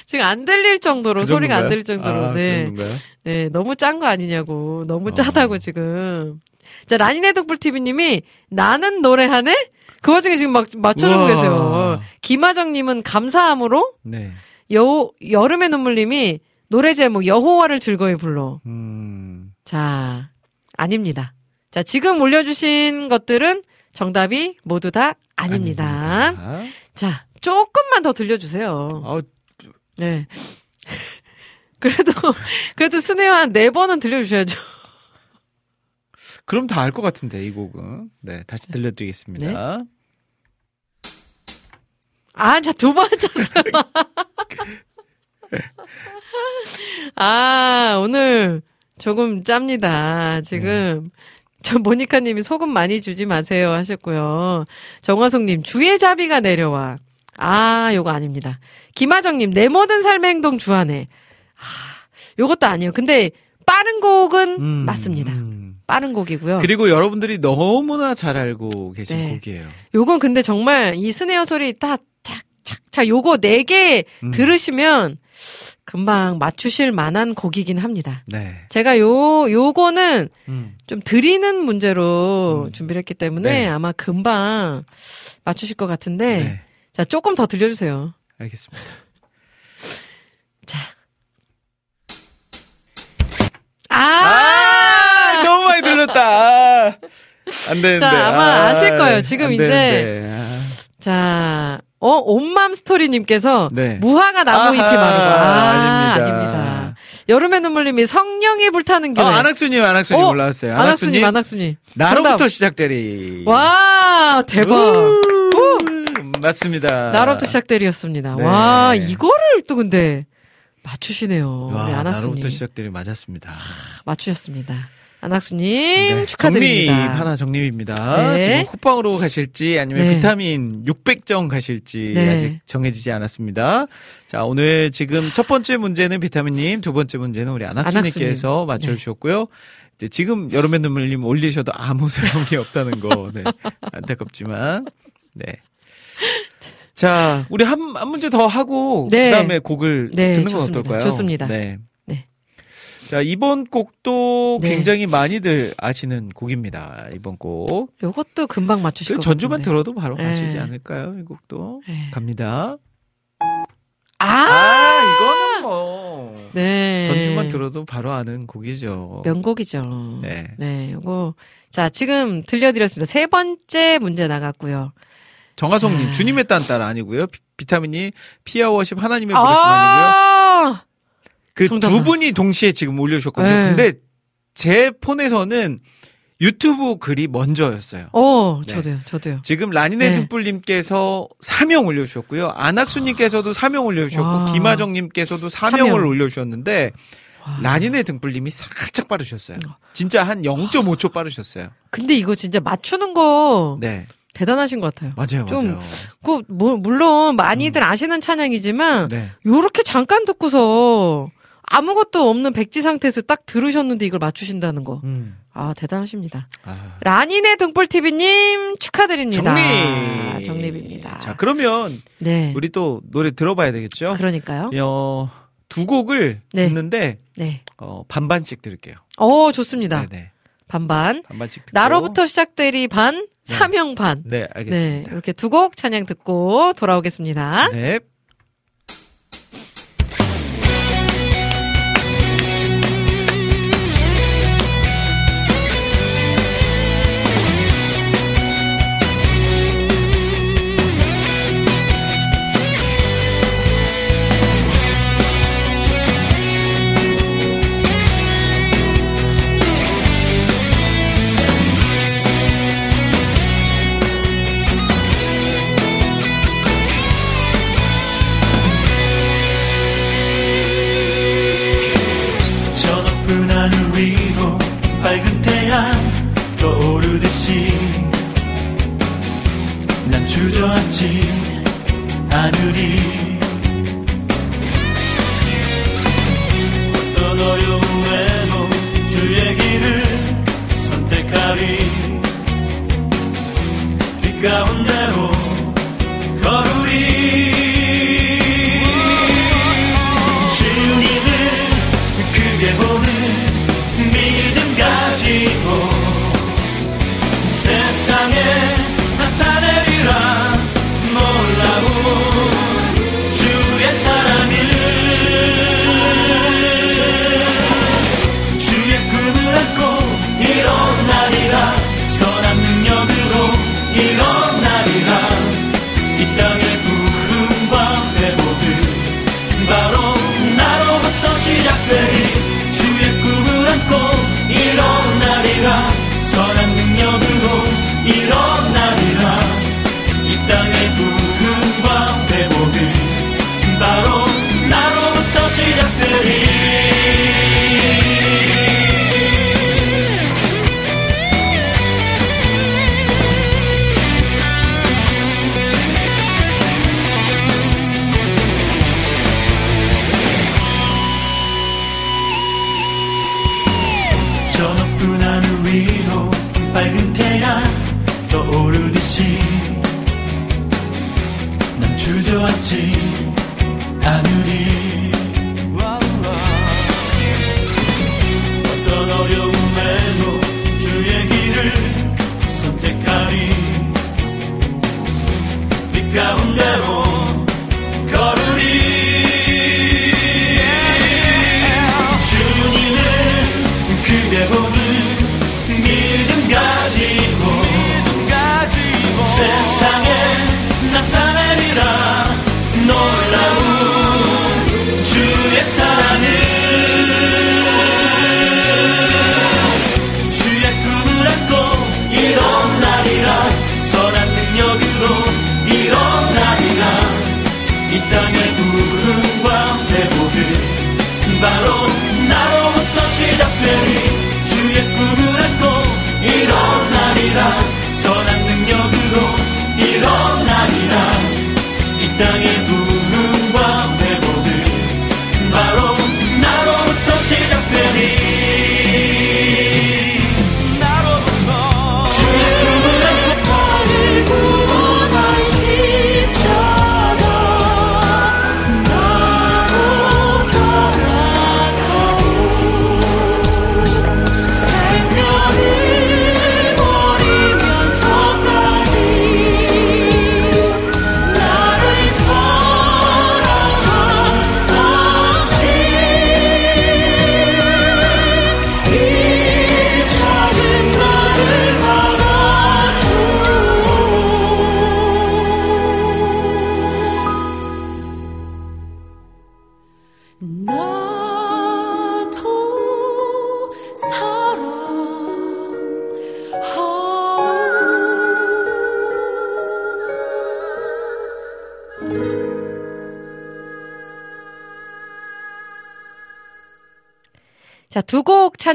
지금 안 들릴 정도로, 그 소리가 안? 들릴 정도로, 아, 네. 그 정도인가요? 네, 너무 짠 거 아니냐고. 너무 어. 짜다고 지금. 자, 라니네 독불TV님이 나는 노래하네? 그 와중에 지금 막 맞춰주고 우와. 계세요. 김하정님은 감사함으로, 네. 여, 여름의 눈물님이 노래 제목 여호와를 즐거이 불러. 음. 자, 아닙니다. 자, 지금 올려주신 것들은 정답이 모두 다 아닙니다. 아닙니다. 자, 조금만 더 들려주세요. 아, 네. 그래도, 그래도 스네어 한네 번은 들려주셔야죠. 그럼 다 알 것 같은데 이 곡은. 네, 다시 들려드리겠습니다. 아, 자, 두 번 쳤어요. 아, 오늘 조금 짭니다. 지금. 저 모니카님이 소금 많이 주지 마세요 하셨고요. 정화송님 주의 자비가 내려와. 아, 요거 아닙니다. 김하정님 내 모든 삶의 행동 주하네. 아, 요것도 아니에요. 근데 빠른 곡은 음, 맞습니다. 음. 빠른 곡이고요. 그리고 여러분들이 너무나 잘 알고 계신 네. 곡이에요. 요건 근데 정말 이 스네어 소리 딱, 착, 착, 착, 요거 네개 음. 들으시면 금방 맞추실 만한 곡이긴 합니다. 네. 제가 요, 요거는 음. 좀 드리는 문제로 음. 준비를 했기 때문에 네. 아마 금방 맞추실 것 같은데. 네. 자, 조금 더 들려주세요. 알겠습니다. 자. 아! 아, 너무 많이 들렸다. 아, 안 되는데. 자, 아마 아, 아실 거예요. 지금 안 이제 되는데. 아, 자, 어, 온맘 스토리님께서 네. 무화과 나무 잎이 마르고. 아, 아닙니다. 아닙니다. 여름의 눈물님이 성령이 불타는 교회. 어, 안학수님, 안학수님 어, 올라왔어요. 안학수님, 안학수님. 나로부터 정답. 시작되리. 와, 대박. 우, 맞습니다. 나로부터 시작되리였습니다. 네. 와, 이거를 또 근데 맞추시네요. 와, 우리 안학수님. 나로부터 시작되리 맞았습니다. 맞추셨습니다. 안학수님 네, 축하드립니다. 정립 하나 정립입니다. 네. 지금 쿠팡으로 가실지 아니면 네. 비타민 600정 가실지 네. 아직 정해지지 않았습니다. 자 오늘 지금 첫 번째 문제는 비타민님, 두 번째 문제는 우리 안학수님께서 안학수님. 맞춰주셨고요. 이제 지금 여름의 눈물님 올리셔도 아무 소용이 없다는 거 네, 안타깝지만 네. 자 우리 한, 한 문제 더 하고 네. 그다음에 곡을 네, 듣는 건 좋습니다. 어떨까요? 좋습니다. 네. 네. 자, 이번 곡도 네. 굉장히 많이들 아시는 곡입니다. 이번 곡. 요것도 금방 맞추실 그것 전주만 같은데. 들어도 바로 네. 가시지 않을까요? 이 곡도. 네. 갑니다. 아, 아, 이거는 뭐. 네. 전주만 들어도 바로 아는 곡이죠. 명곡이죠. 네. 네, 요거. 자, 지금 들려드렸습니다. 세 번째 문제 나갔고요. 정하성님, 아. 주님의 딴딸 아니고요. 비- 비타민이 피아 워십 하나님의 부르심 아 니고요. 아, 그. 두 분이 동시에 지금 올려주셨거든요. 네. 근데 제 폰에서는 유튜브 글이 먼저였어요. 어, 네. 저도요, 저도요. 지금 라니네 네. 등불님께서 사명 올려주셨고요. 안학수님께서도 사명 올려주셨고 와. 김하정님께서도 사명을 사명. 올려주셨는데 와. 라니네 등불님이 살짝 빠르셨어요. 진짜 한 0.5초 빠르셨어요. 근데 이거 진짜 맞추는 거 네, 대단하신 것 같아요. 맞아요, 좀 맞아요. 그, 뭐, 물론 많이들 아시는 찬양이지만, 네, 요렇게 잠깐 듣고서 아무것도 없는 백지 상태에서 딱 들으셨는데 이걸 맞추신다는 거. 음. 아, 대단하십니다. 아. 라니네 등불TV님 축하드립니다. 정립. 정립입니다. 자, 그러면. 네. 우리 또 노래 들어봐야 되겠죠? 그러니까요. 어, 두 곡을 네. 듣는데. 네. 어, 반반씩 들을게요. 어, 좋습니다. 네네. 반반. 네, 반반씩 듣고. 나로부터 시작되리 반, 네. 사명 반. 네, 알겠습니다. 네, 이렇게 두 곡 찬양 듣고 돌아오겠습니다. 네.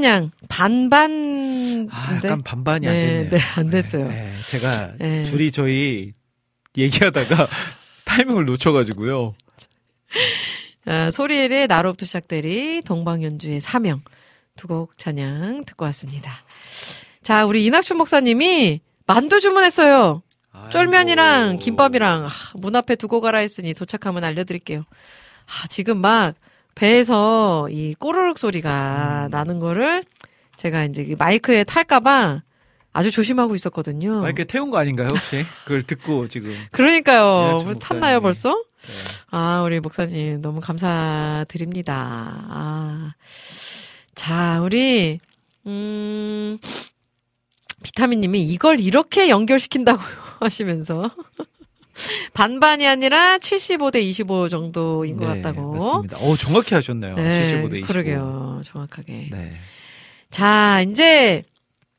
그냥 반반. 아, 약간 반반이 네, 안 됐네요. 네, 안 네, 됐어요. 네, 제가 네. 둘이 저희 얘기하다가 타이밍을 놓쳐가지고요. 아, 소리엘의 나로부터 시작되리 동방연주의 사명 두 곡 찬양 듣고 왔습니다. 자, 우리 이낙춘 목사님이 만두 주문했어요. 아이고. 쫄면이랑 김밥이랑 아, 문 앞에 두고 가라 했으니 도착하면 알려드릴게요. 아, 지금 막 배에서 이 꼬르륵 소리가 음. 나는 거를 제가 이제 이 마이크에 탈까봐 아주 조심하고 있었거든요. 아, 이렇게 태운 거 아닌가요, 혹시? 그걸 듣고 지금. 그러니까요. 우리 탔나요. 벌써? 네. 아, 우리 목사님 너무 감사드립니다. 아. 자, 우리 음 비타민 님이 이걸 이렇게 연결시킨다고요 하시면서 반반이 아니라 75대 25 정도인 것 네, 같다고. 맞습니다. 어, 정확히 하셨네요. 75대 25. 그러게요. 정확하게. 네. 자, 이제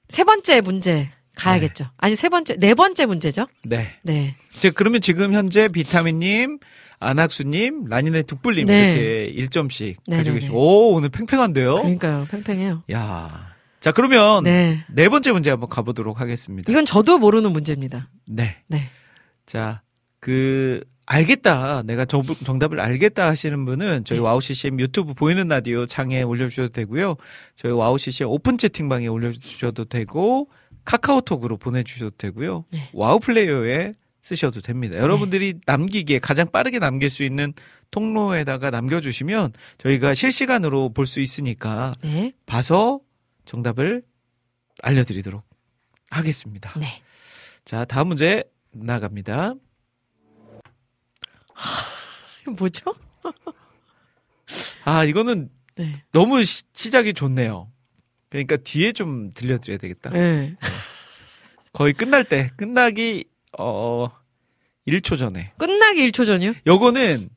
세 번째 문제 가야겠죠. 아니, 세 번째, 네 번째 문제죠? 네. 네. 이제 그러면 지금 현재 비타민님, 안학수님, 라니네 둑불님 네. 이렇게 1점씩 네, 가지고 네, 계시고. 네. 오, 오늘 팽팽한데요? 그러니까요. 팽팽해요. 야. 자, 그러면 네. 네. 번째 문제 한번 가보도록 하겠습니다. 이건 저도 모르는 문제입니다. 네. 네. 자, 그 알겠다. 내가 정, 정답을 알겠다 하시는 분은 저희 네. 와우 CCM 유튜브 보이는 라디오 창에 올려주셔도 되고요. 저희 와우 CCM 오픈 채팅방에 올려주셔도 되고 카카오톡으로 보내주셔도 되고요. 네. 와우 플레이어에 쓰셔도 됩니다. 여러분들이 남기기에 가장 빠르게 남길 수 있는 통로에다가 남겨주시면 저희가 실시간으로 볼 수 있으니까 네. 봐서 정답을 알려드리도록 하겠습니다. 네. 자, 다음 문제 나갑니다. 뭐죠? 아, 이거는 네. 너무 시, 시작이 좋네요. 그러니까 뒤에 좀 들려드려야 되겠다. 네. 거의 끝날 때, 끝나기, 어, 1초 전에. 끝나기 1초 전이요? 요거는,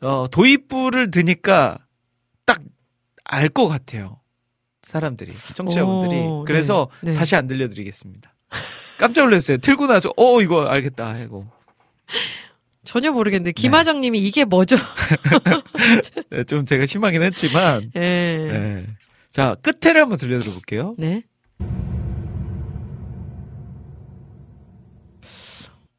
어, 도입부를 드니까 딱 알 것 같아요. 사람들이, 청취자분들이. 오, 그래서 네, 네. 다시 안 들려드리겠습니다. 깜짝 놀랐어요. 틀고 나서, 어, 이거 알겠다. 하고. 전혀 모르겠는데 김하정 님이 이게 뭐죠? 네, 좀 제가 심하긴 했지만, 예. 네. 자, 끝에를 한번 들려드려 볼게요. 네.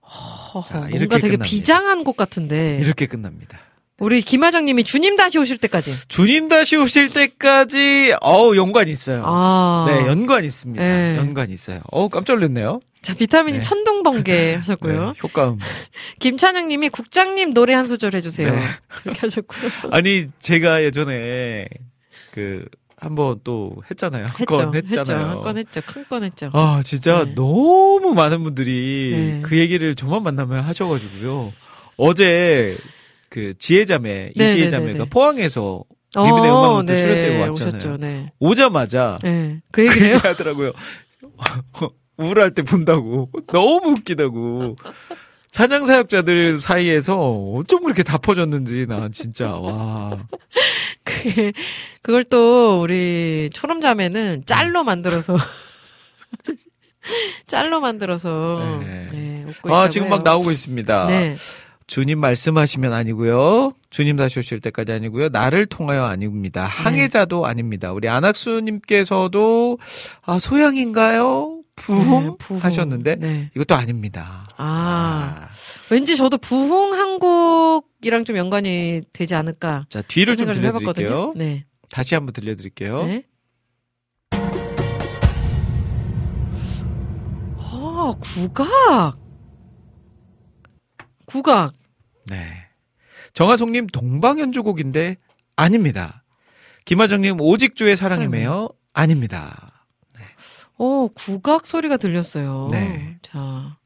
허허, 자, 뭔가 이렇게 되게 끝납니다. 비장한 곡 같은데. 이렇게 끝납니다. 우리 김하정 님이 주님 다시 오실 때까지. 주님 다시 오실 때까지 어우 연관 있어요. 아. 네, 연관 있습니다. 네. 연관 있어요. 어우 깜짝 놀랐네요. 자, 비타민이 네. 천둥 번개 하셨고요. 네, 효과음. 김찬영 님이 국장님 노래 한 소절 해주세요. 네. 이렇게 하셨고요. 아니 제가 예전에 그 한번 또 했잖아요. 한 했죠. 건 했죠. 했잖아요. 한건 했죠. 큰 건 했죠. 아 진짜 네. 너무 많은 분들이 네. 그 얘기를 저만 만나면 하셔가지고요. 어제 그 지혜자매 네, 이지혜자매가 네, 네. 포항에서 리빈의 음악 무대 수련 때문에 왔잖아요. 오셨죠. 네. 오자마자 네. 그그 얘기를 얘기 하더라고요. 우울할 때 본다고. 너무 웃기다고. 찬양 사역자들 사이에서 어쩜 그렇게 다 퍼졌는지 난 진짜 와. 그게 그걸 또 우리 초롬자매는 짤로 만들어서 짤로 만들어서 네. 네, 웃고 아 지금 해요. 막 나오고 있습니다. 네. 주님 말씀하시면 아니고요. 주님 다시 오실 때까지 아니고요. 나를 통하여 아닙니다. 항해자도 아닙니다. 우리 안학수님께서도 아 소양인가요? 부흥, 네, 부흥. 하셨는데 네. 이것도 아닙니다. 아, 왠지 저도 부흥 한국이랑 좀 연관이 되지 않을까 자 뒤를 좀. 들려드릴게요. 네. 다시 한번 들려드릴게요. 네. 아, 국악. 국악. 네. 정하송님 동방연주곡인데 아닙니다. 김하정님 오직 주의 사랑에 매여 아닙니다. 어, 국악 소리가 들렸어요. 네. 자.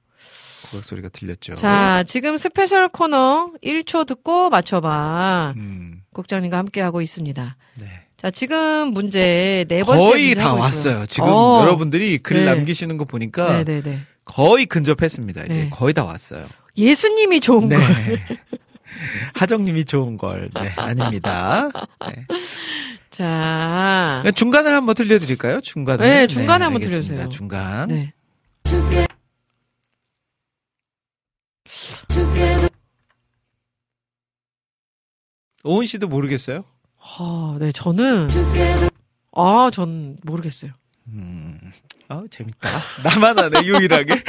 국악 소리가 들렸죠. 자, 지금 스페셜 코너 1초 듣고 맞춰봐. 음, 국장님과 함께하고 있습니다. 네. 자, 지금 문제 네 번째 거의 다 왔어요. 지금 어. 여러분들이 글 네. 남기시는 거 보니까 네네네. 거의 근접했습니다. 이제 네. 거의 다 왔어요. 예수님이 좋은 네. 걸. 하정님이 좋은 걸. 네, 아닙니다. 네. 자. 중간을 한번 들려드릴까요? 중간을. 네, 중간에 한번 알겠습니다. 들려주세요. 중간. 네. 오은 씨도 모르겠어요? 아, 네, 저는. 아, 전 모르겠어요. 음, 아 재밌다. 나만 하네, 유일하게.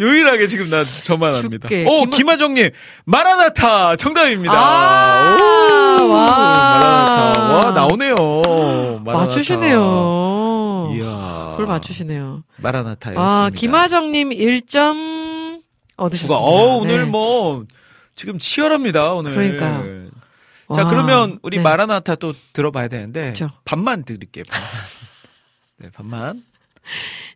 유일하게 지금 나 저만 압니다. 죽게. 오, 김하- 김하정님, 마라나타 정답입니다. 아, 오, 와. 마라나타. 와, 나오네요. 마라나타. 맞추시네요. 이야. 그걸 맞추시네요. 마라나타였습니다. 아, 김하정님 1점 얻으셨습니다. 어, 오늘 네. 뭐, 지금 치열합니다, 오늘. 그러니까요. 자, 와, 그러면 우리 네. 마라나타 또 들어봐야 되는데. 그쵸. 반만 드릴게요, 반만. 네, 반만.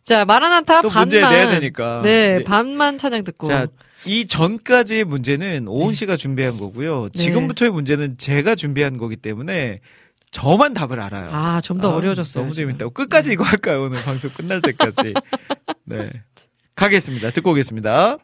자, 마라나타 또 반만. 문제 내야 되니까. 네, 이제- 반만 찬양 듣고. 자, 이 전까지의 문제는 오은 네. 씨가 준비한 거고요. 네. 지금부터의 문제는 제가 준비한 거기 때문에 저만 답을 알아요. 아, 좀더 아, 어려워졌어요. 너무 지금. 재밌다. 끝까지 이거 할까요? 오늘 방송 끝날 때까지. 네. 가겠습니다. 듣고 오겠습니다.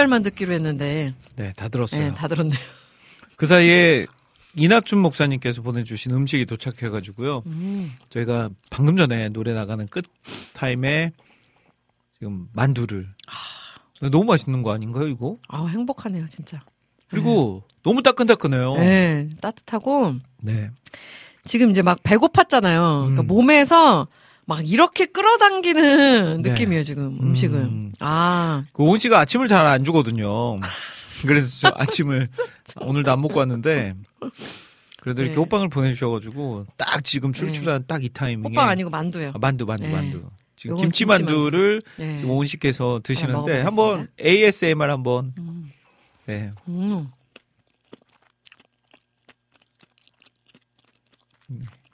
1절만 듣기로 했는데 네, 다 들었어요. 네, 다 들었네요. 그 사이에 이낙준 목사님께서 보내주신 음식이 도착해가지고요. 음. 저희가 방금 전에 노래 나가는 끝 타임에 지금 만두를 너무 맛있는 거 아닌가요, 이거? 아 행복하네요, 진짜. 그리고 너무 따끈따끈해요. 네, 따뜻하고 네. 지금 이제 막 배고팠잖아요. 그러니까 음. 몸에서 막 이렇게 끌어당기는 네. 느낌이에요, 지금 음식을. 음. 아, 그 오은 씨가 아침을 잘 안 주거든요. 그래서 저 아침을 오늘도 안 먹고 왔는데 그래도 이렇게 네. 호빵을 보내주셔가지고 딱 지금 출출한 딱이 타이밍에 호빵 아니고 만두예요. 아, 만두 만두 네. 만두 지금 요건 김치 만두를 네. 지금 오은 씨께서 드시는데. 한번 ASMR 한번 음. 네. 음.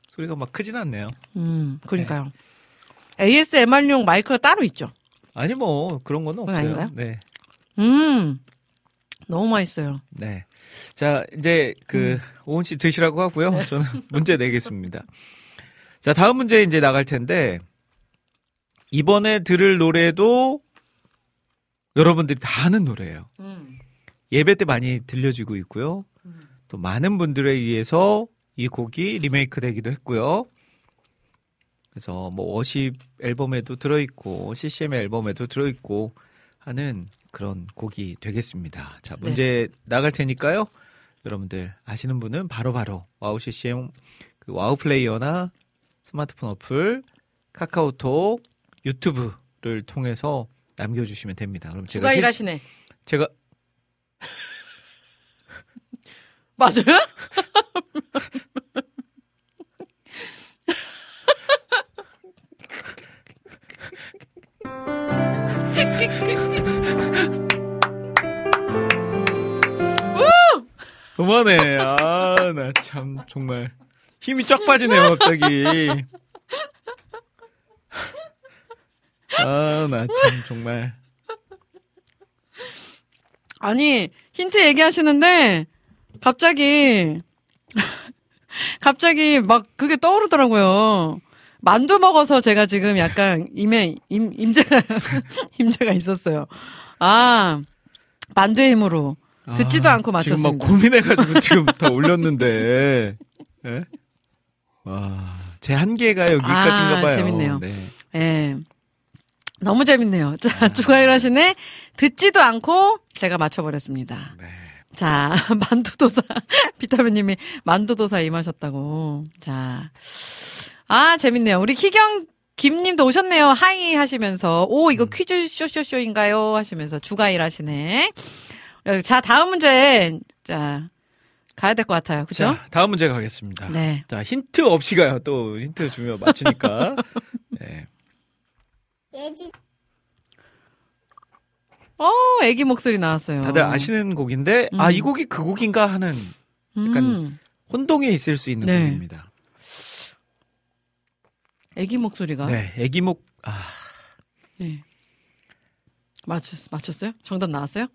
소리가 막 크진 않네요. 음, 그러니까요. ASMR용 마이크가 따로 있죠. 아니 뭐 그런 거는 그건 없어요. 아닌가요? 네. 음, 너무 맛있어요. 네. 자, 이제 그 음. 오은 씨 드시라고 하고요. 네. 저는 문제 내겠습니다. 자, 다음 문제 이제 나갈 텐데 이번에 들을 노래도 여러분들이 다 아는 노래예요. 음. 예배 때 많이 들려지고 있고요. 또 많은 분들에 의해서 이 곡이 리메이크 되기도 했고요. 그래서 뭐 worship 앨범에도 들어있고 CCM 앨범에도 들어있고 하는 그런 곡이 되겠습니다. 자 문제 나갈 테니까요. 여러분들 아시는 분은 바로 바로 와우 CCM 그 와우 플레이어나 스마트폰 어플, 카카오톡, 유튜브를 통해서 남겨주시면 됩니다. 그럼 제가 누가 일하시네. 제가 맞아요? 그만해. 아, 나 참 정말 힘이 쫙 빠지네요, 갑자기. 아, 나 참 정말. 아니, 힌트 얘기하시는데, 갑자기, 갑자기 막 그게 떠오르더라고요. 만두 먹어서 제가 지금 약간 임에, 임, 임재가, 임재가 있었어요. 아, 만두의 힘으로. 듣지도 아, 않고 지금 막 맞췄습니다. 고민해가지고 지금 다 올렸는데. 예? 와, 제 한계가 여기까지인가 아, 봐요. 재밌네요. 네. 예. 너무 재밌네요. 아. 자, 주가일 하시네. 듣지도 않고 제가 맞춰버렸습니다. 네. 자, 만두도사. 비타민님이 만두도사 임하셨다고. 자. 아, 재밌네요. 우리 희경 김님도 오셨네요. 하이 하시면서. 오, 음. 이거 퀴즈 쇼쇼쇼인가요? 하시면서 주가일 하시네. 어, 자, 다음 문제. 자, 가야 될 것 같아요. 그죠? 자, 다음 문제 가겠습니다. 네. 자, 힌트 없이 가요. 또 힌트 주면 맞추니까. 네. 어, 애기 목소리 나왔어요. 다들 아시는 곡인데, 아, 음. 이 곡이 그 곡인가 하는 약간 음, 혼동에 있을 수 있는 네. 곡입니다. 애기 목소리가. 네, 애기 목, 아, 네. 맞췄, 맞췄어요? 정답 나왔어요?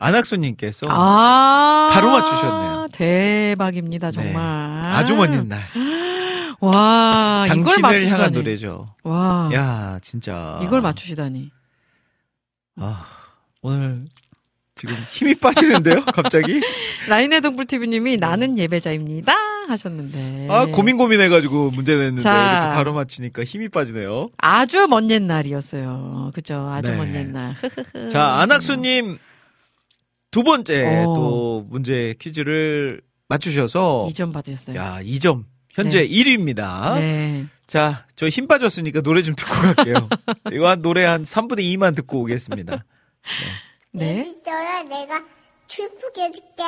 안학수님께서 아. 바로 맞추셨네요. 대박입니다, 정말. 네, 아주 먼 옛날. 와, 이걸 당신을 맞추시다니. 향한 노래죠. 와. 야, 진짜. 이걸 맞추시다니. 아, 오늘 지금 힘이 빠지는데요, 갑자기? 라인의 동불TV님이 나는 예배자입니다. 하셨는데. 아, 고민 고민해가지고 문제 냈는데, 자. 이렇게 바로 맞히니까 힘이 빠지네요. 아주 먼 옛날이었어요. 그죠? 아주 네. 먼 옛날. 자, 안학수님 두 번째 어. 또 문제 퀴즈를 맞추셔서, 2점 받으셨어요. 야, 2점. 현재 네. 1위입니다. 네. 자, 저 힘 빠졌으니까 노래 좀 듣고 갈게요. 이거 한 노래 한 3분의 2만 듣고 오겠습니다. 네. 있어야 내가 축복해 줄게.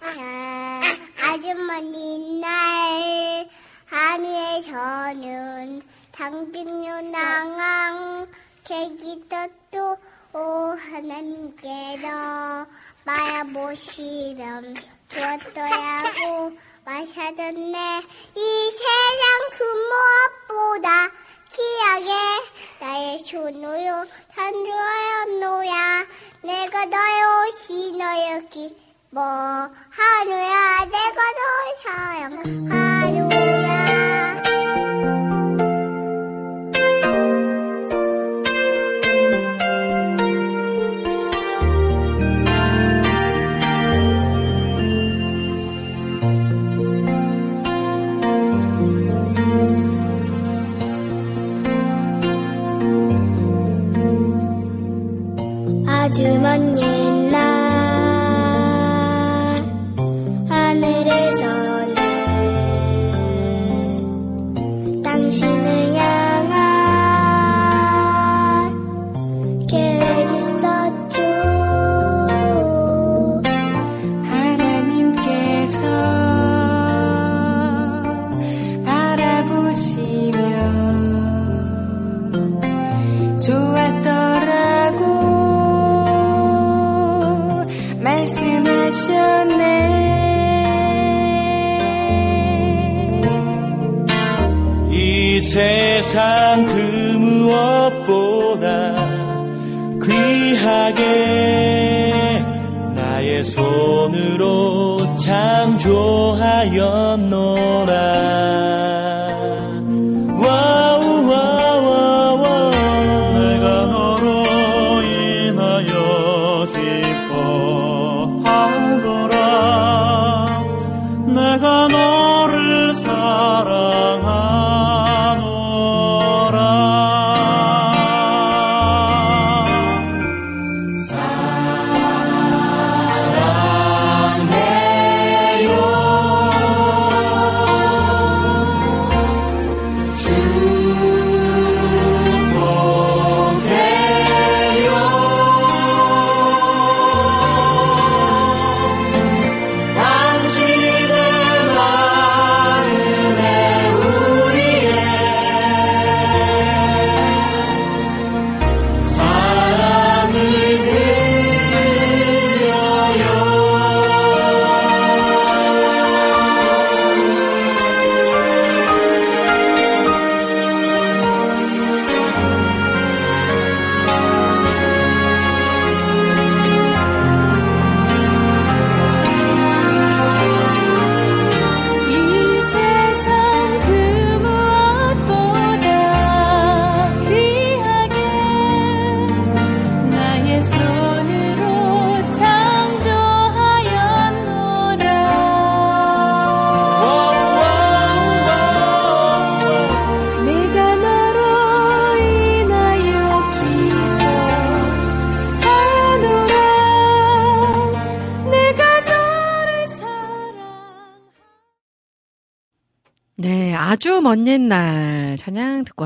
아, 아주머니 날 하늘에서는 당직요낭왕 계기 떴도 오 하나님께서 말아보시면 주었더라고 마셔졌네. 이 세상 그 무엇보다 귀하게 나의 손으로 산주하였노야. 내가 너의 옷이 너의 기 뭐 하노야. 내가 널 사랑하노 아주머니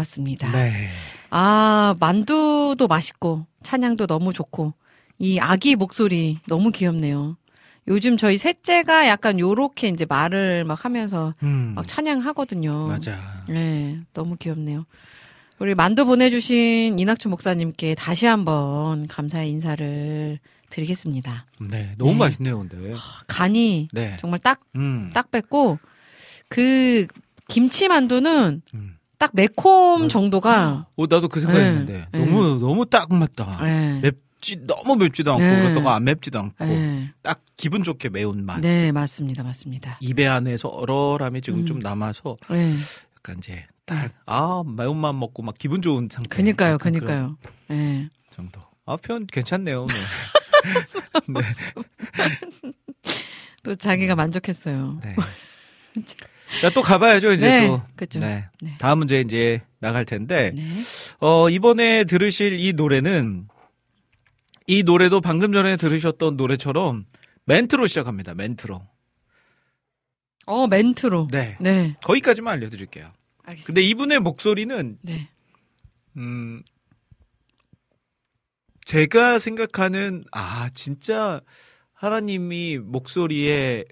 왔습니다. 네. 아, 만두도 맛있고, 찬양도 너무 좋고, 이 아기 목소리 너무 귀엽네요. 요즘 저희 셋째가 약간 요렇게 이제 말을 막 하면서 음. 막 찬양하거든요. 맞아. 네, 너무 귀엽네요. 우리 만두 보내주신 이낙춘 목사님께 다시 한번 감사의 인사를 드리겠습니다. 네. 너무 네. 맛있네요, 근데. 간이 네. 정말 딱, 음. 딱 뺐고, 그, 김치 만두는 음. 딱 매콤 정도가, 어, 나도 그 생각했는데. 네. 너무, 너무 딱 맞다. 네. 맵지, 너무 맵지도 않고, 네. 그렇다고 안 맵지도 않고, 네. 딱 기분 좋게 매운 맛. 네, 맞습니다, 맞습니다. 입에 안에서 얼얼함이 지금 음. 좀 남아서, 네. 약간 이제, 딱, 아, 매운맛 먹고 막 기분 좋은 상태. 그니까요, 그니까요. 네. 정도. 아, 표현 괜찮네요. 네. 네. 또 자기가 만족했어요. 네. 자, 또 가봐야죠, 이제 네, 또. 그죠. 네. 네. 다음 문제 이제 나갈 텐데, 네. 어, 이번에 들으실 이 노래는, 이 노래도 방금 전에 들으셨던 노래처럼 멘트로 시작합니다, 멘트로. 어, 멘트로. 네. 네. 거기까지만 알려드릴게요. 알겠습니다. 근데 이분의 목소리는, 네. 음, 제가 생각하는, 아, 진짜 하나님이 목소리에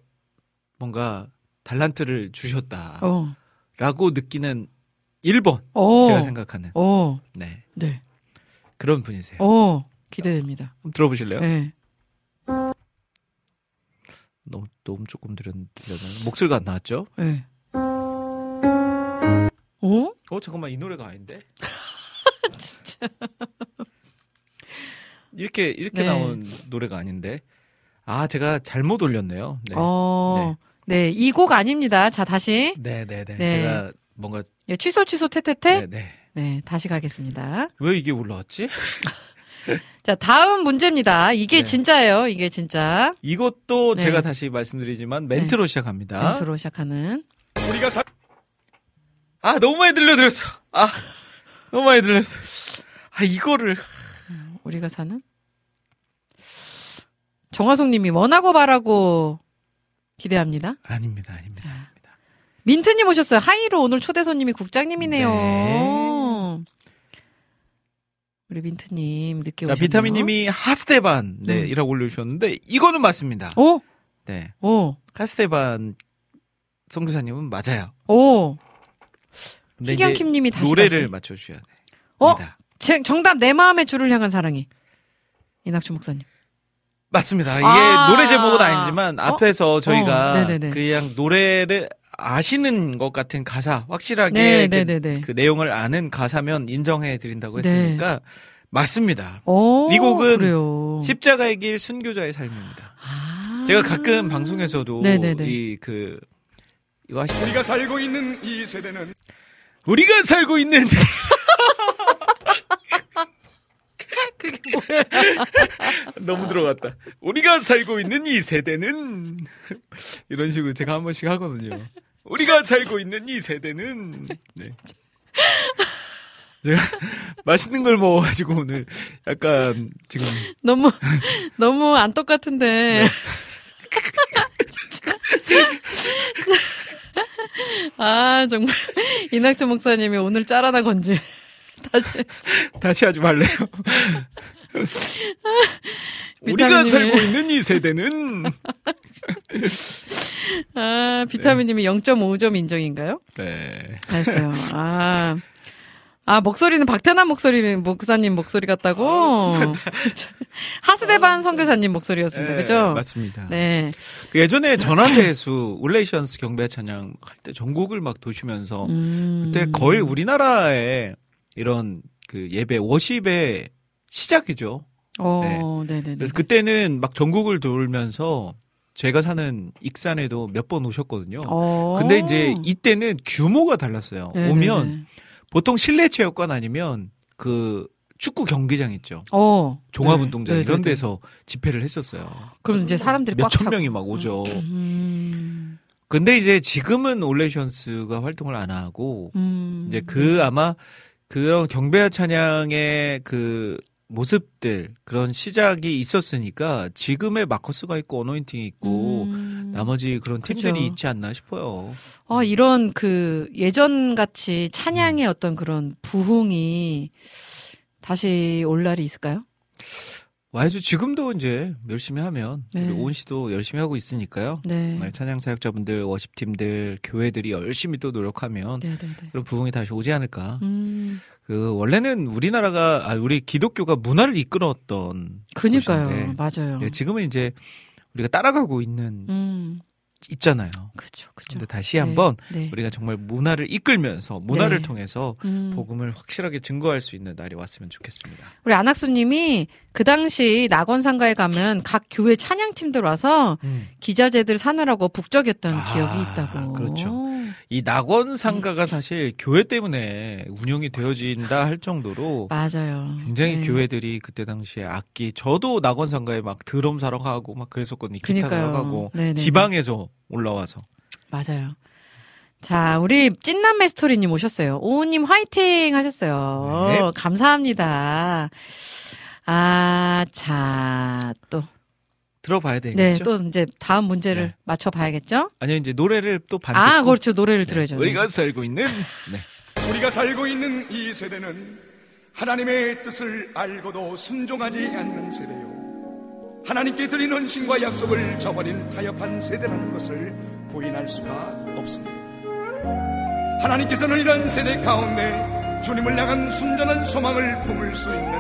뭔가 달란트를 주셨다라고 어. 느끼는 1번. 어. 제가 생각하는. 어. 네. 네. 그런 분이세요. 어. 기대됩니다. 한번 들어보실래요? 네. 너무, 너무 조금 들렸나? 목소리가 안 나왔죠? 네. 어? 어, 잠깐만, 이 노래가 아닌데? 진짜. 이렇게, 이렇게 네. 나온 노래가 아닌데? 아, 제가 잘못 올렸네요. 네. 어. 네. 이 곡 아닙니다. 자, 다시. 네, 네, 네. 네. 제가 뭔가, 예, 취소, 취소, 테테테. 네, 네. 네. 다시 가겠습니다. 왜 이게 올라왔지? 자, 다음 문제입니다. 이게 네. 진짜예요. 이게 진짜. 이것도 네. 제가 다시 말씀드리지만 멘트로 시작합니다. 멘트로 시작하는. 우리가 사... 아, 너무 많이 들려드렸어. 아, 너무 많이 들렸어. 아, 이거를. 우리가 사는? 정화송 님이 원하고 바라고 기대합니다. 아닙니다, 아닙니다. 민트님 오셨어요. 하이로 오늘 초대 손님이 국장님이네요. 네. 우리 민트님 늦게 자, 오셨네요. 비타민님이 하스테반, 네, 음. 이라고 올려주셨는데, 이거는 맞습니다. 오, 네. 오, 하스테반 선교사님은 맞아요. 오. 희경킴님이 다시 노래를 다시. 맞춰주셔야 돼. 어? 제, 정답 내 마음의 줄을 향한 사랑이. 이낙주 목사님. 맞습니다. 이게 아. 노래 제목은 아니지만 앞에서 저희가 어. 그냥 노래를 아시는 것 같은 가사 확실하게 네, 그, 내용을 아는 가사면 인정해 드린다고 네. 했으니까 맞습니다. 오, 이 곡은 그래요. 십자가의 길 순교자의 삶입니다. 아. 제가 가끔 방송에서도. 이 그 이거 아시죠? 우리가 살고 있는 이 세대는 우리가 살고 있는 그게 뭐예요? 너무 들어갔다. 우리가 살고 있는 이 세대는 이런 식으로 제가 한 번씩 하거든요. 우리가 살고 있는 이 세대는 네. 제가 맛있는 걸 먹어가지고 오늘 약간 지금 너무, 너무 안 똑같은데. 네. 아, 정말. 이낙주 목사님이 오늘 짜라나 건지. 다시. 다시 하지 말래요. 우리가 살고 있는 이 세대는 아, 비타민님이 네. 0.5점 인정인가요? 네. 알았어요. 아. 아, 목소리는 박태남 목소리, 목사님 목소리 같다고? 하스데반 선교사님 목소리였습니다. 네, 그죠? 맞습니다. 네. 그 예전에 전화세수 울레이션스 경배 찬양 할 때 전국을 막 도시면서 음. 그때 거의 우리나라의 이런 그 예배 워십의 시작이죠. 어, 네, 네, 네. 그래서 그때는 막 전국을 돌면서 제가 사는 익산에도 몇 번 오셨거든요. 어. 근데 이제 이때는 규모가 달랐어요. 네, 오면. 보통 실내 체육관 아니면 그 축구 경기장 있죠. 어. 종합운동장 네, 네, 이런 네, 네. 데서 집회를 했었어요. 그럼 이제 사람들이 꽉몇천 차고. 명이 막 오죠. 음. 근데 이제 지금은 올레이션스가 활동을 안 하고 음. 이제 그 아마 그런 경배와 찬양의 그 모습들 그런 시작이 있었으니까 지금의 마커스가 있고 어노인팅이 있고 음. 나머지 그런 팀들이 그죠. 있지 않나 싶어요. 아, 이런 그 예전 같이 찬양의 어떤 그런 부흥이 다시 올 날이 있을까요? 와야죠. 지금도 이제 열심히 하면 네. 우리 오은 씨도 열심히 하고 있으니까요. 네. 정말 찬양 사역자분들, 워십팀들, 교회들이 열심히 또 노력하면 네, 네, 네. 그런 부흥이 다시 오지 않을까. 음. 그 원래는 우리나라가 아 우리 기독교가 문화를 이끌었던 그니까요. 곳인데 맞아요. 네, 지금은 이제 우리가 따라가고 있는 음. 있잖아요. 그죠, 그죠. 근데 다시 한번 네. 우리가 정말 문화를 이끌면서 문화를 네. 통해서 음. 복음을 확실하게 증거할 수 있는 날이 왔으면 좋겠습니다. 우리 안학수 님이 그 당시 낙원상가에 가면 각 교회 찬양팀들 와서 기자재들 사느라고 북적였던 아, 기억이 있다고. 그렇죠. 이 낙원 상가가 사실 교회 때문에 운영이 되어진다 할 정도로 맞아요. 굉장히 네. 교회들이 그때 당시에 악기 저도 낙원 상가에 막 드럼 사러 가고 막 그랬었거든요. 기타 사러. 가고 네네네. 지방에서 올라와서 맞아요. 자, 우리 찐남매 스토리님 오셨어요. 오우님 화이팅 하셨어요. 네. 감사합니다. 아, 자, 또. 들어봐야 네, 되겠죠. 또 이제 다음 문제를 네. 맞춰봐야겠죠? 아니요 이제 노래를 또 반. 아, 듣고 그렇죠. 노래를 들어야죠. 네. 우리가 살고 있는 네. 우리가 살고 있는 이 세대는 하나님의 뜻을 알고도 순종하지 않는 세대요. 하나님께 드리는 신과 약속을 저버린 타협한 세대라는 것을 부인할 수가 없습니다. 하나님께서는 이런 세대 가운데 주님을 향한 순전한 소망을 품을 수 있는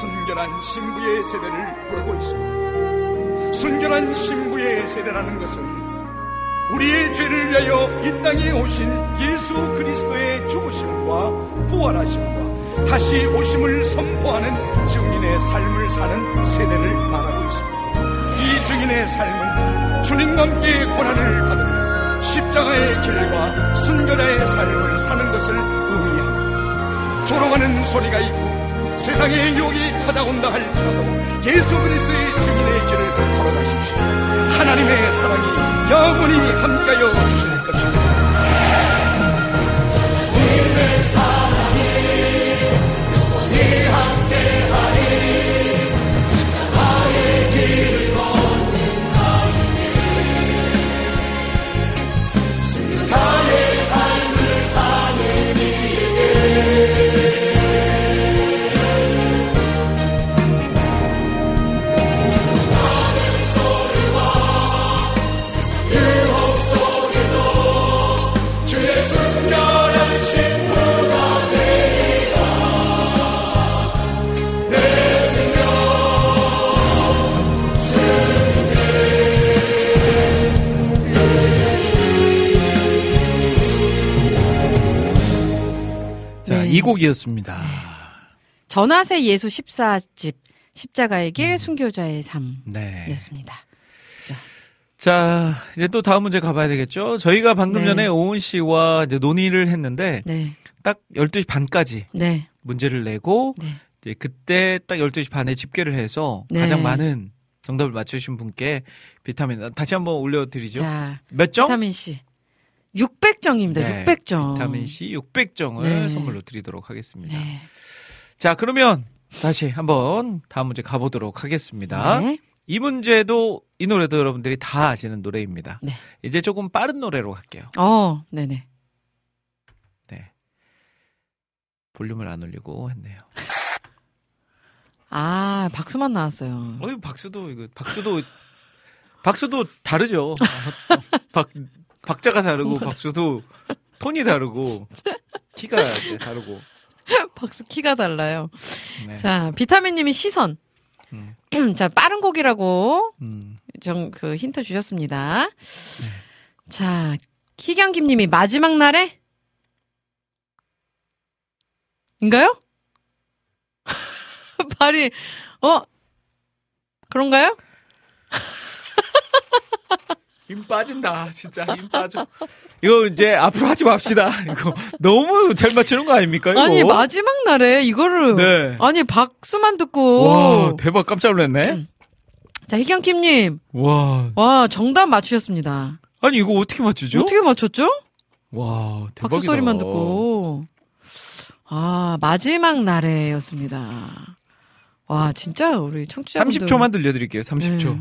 순결한 신부의 세대를 부르고 있습니다. 순결한 신부의 세대라는 것은 우리의 죄를 위하여 이 땅에 오신 예수 그리스도의 죽으심과 부활하심과 다시 오심을 선포하는 증인의 삶을 사는 세대를 말하고 있습니다. 이 증인의 삶은 주님과 함께 고난을 받으며 십자가의 길과 순결의 삶을 사는 것을 의미합니다. 조롱하는 소리가 있고 세상의 유혹이 찾아온다 할지라도 예수 그리스도의 길을 걸어가십시오. 하나님의 사랑이 영원히 함께하여 주실 것입니다. 곡이었습니다. 전하세 예수 14집 십자가의 길 순교자의 네. 삶이었습니다. 자, 이제 또 다음 문제 가봐야 되겠죠? 저희가 방금 네. 전에 오은 씨와 이제 논의를 했는데, 네. 딱 12시 반까지 네. 문제를 내고, 네. 이제 그때 딱 12시 반에 집계를 해서 네. 가장 많은 정답을 맞추신 분께 비타민, 다시 한번 올려드리죠. 자, 몇 점? 비타민 C. 600점입니다. 네, 600점. 비타민 C 600정을 네. 선물로 드리도록 하겠습니다. 네. 자, 그러면 다시 한번 다음 문제 가보도록 하겠습니다. 네. 이 문제도 이 노래도 여러분들이 다 아시는 노래입니다. 네. 이제 조금 빠른 노래로 갈게요. 어, 네네. 네. 볼륨을 안 올리고 했네요. 아, 박수만 나왔어요. 어이 박수도 이거 박수도 박수도 다르죠. 박 박자가 다르고 박수도 톤이 다르고 키가 다르고. 박수 키가 달라요. 네. 자, 비타민님이 시선. 음. 자, 빠른 곡이라고 음. 좀그 힌트 주셨습니다. 자, 희경김님이 마지막 날에 인가요? 발이 어 그런가요? 힘 빠진다. 진짜 힘 빠져. 이거 이제 앞으로 하지 맙시다. 이거 너무 잘 맞추는 거 아닙니까? 이거? 아니 마지막 날에 이거를 네. 아니 박수만 듣고 와 대박 깜짝 놀랐네. 자 희경킴님 와 와 정답 맞추셨습니다. 아니 이거 어떻게 맞추죠? 어떻게 맞췄죠? 와 대박이다. 박수 소리만 듣고 아 마지막 날에였습니다. 와 진짜 우리 청취자분들 30초만 들려드릴게요. 30초. 네. 네,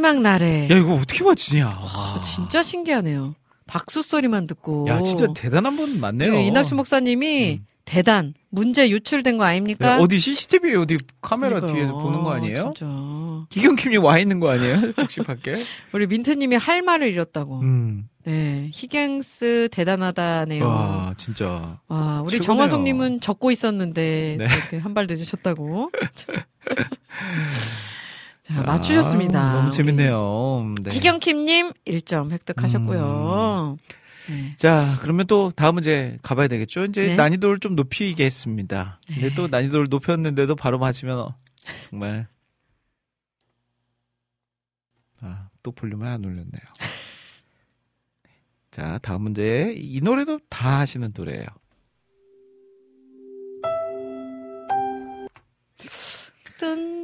마지막 날에 야 이거 어떻게 맞추냐? 와. 아, 진짜 신기하네요. 박수 소리만 듣고. 야 진짜 대단한 분 많네요. 네, 이낙춘 목사님이 음. 대단 문제 유출된 거 아닙니까? 네, 어디 CCTV 어디 카메라 그러니까요. 뒤에서 보는 거 아니에요? 진짜. 기경킴이 와 있는 거 아니에요? 혹시 밖에? 우리 민트님이 할 말을 잃었다고. 음. 네, 히갱스 대단하다네요. 와, 와 진짜. 우리 최고네요. 정화송님은 적고 있었는데 네. 이렇게 한 발 늦으셨다고. 자, 맞추셨습니다. 아, 너무 재밌네요. 네. 희경킴님 1점 획득하셨고요. 네. 자, 그러면 또 다음 문제 가봐야 되겠죠? 이제 네. 난이도를 좀 높이겠습니다. 근데 또 난이도를 높였는데도 바로 맞으면 어, 정말 아, 또 볼륨을 안 올렸네요. 자, 다음 문제. 이 노래도 다 하시는 노래예요.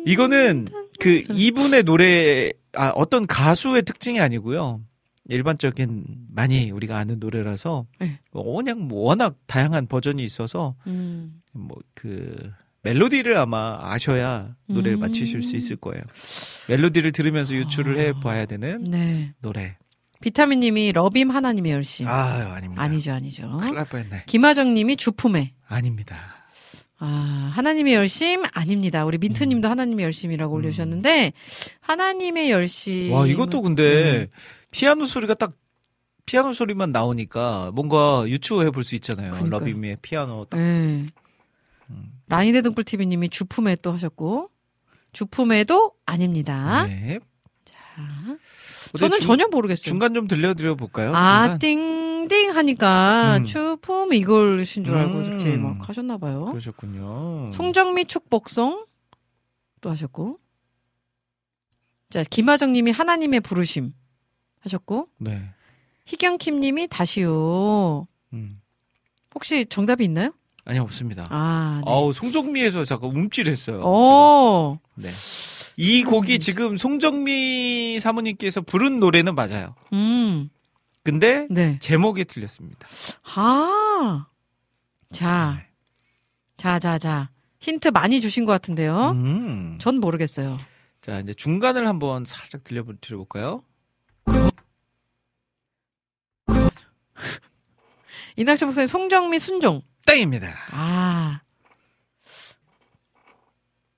이거는 그 이분의 노래 아 어떤 가수의 특징이 아니고요. 일반적인 많이 우리가 아는 노래라서 네. 그냥 뭐 워낙 다양한 버전이 있어서 음. 뭐그 멜로디를 아마 아셔야 노래를 음. 맞히실 수 있을 거예요. 멜로디를 들으면서 유추를 해 봐야 되는 네. 노래. 비타민님이 러빔 하나님의 열심. 아유, 아닙니다. 아니죠, 아니죠. 큰일 날 뻔했네. 김하정님이 주품에. 아닙니다. 아, 하나님의 열심 아닙니다. 우리 민트님도 하나님의 열심이라고 음. 올려주셨는데 하나님의 열심. 와, 이것도 근데 네. 피아노 소리가 딱 피아노 소리만 나오니까 뭔가 유추해 볼 수 있잖아요. 그러니까요. 러비미의 피아노 딱. 네. 음. 라니네 등불TV님이 주품에 또 하셨고 주품에도 아닙니다. 네. 자, 저는 중- 전혀 모르겠어요. 중간 좀 들려드려 볼까요? 아, 중간? 띵 띵 하니까 음. 주품 이걸신 줄 알고 음. 이렇게 막 하셨나 봐요. 그러셨군요. 송정미 축복송 또 하셨고. 자, 김하정 님이 하나님의 부르심 하셨고. 네. 희경킴 님이 다시요. 음. 혹시 정답이 있나요? 아니 없습니다. 아, 네. 아우 송정미에서 잠깐 움찔했어요. 어, 제가. 네. 이 곡이 지금 송정미 사모님께서 부른 노래는 맞아요. 음, 근데 네. 제목이 틀렸습니다. 아. 자. 네. 자, 자, 자. 힌트 많이 주신 것 같은데요. 음. 전 모르겠어요. 자, 이제 중간을 한번 살짝 들려볼까요? 이낙철 목사님 송정미 순종. 땡입니다. 아.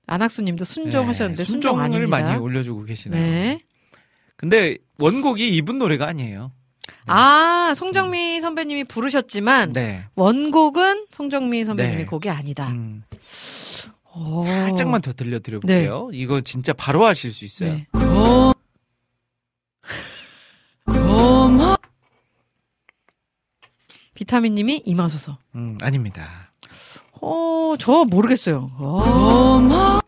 안학수 님도 순종 네, 하셨는데 순종 순종을 아닙니다. 많이 올려주고 계시네요. 네. 근데 원곡이 이분 노래가 아니에요. 아, 송정미 선배님이 부르셨지만 네. 원곡은 송정미 선배님의 네. 곡이 아니다. 음, 오. 살짝만 더 들려드려 볼게요. 이거 진짜 바로 하실 수 있어요. 네. 비타민 님이 임하소서. 음, 아닙니다. 어, 저 모르겠어요. 어.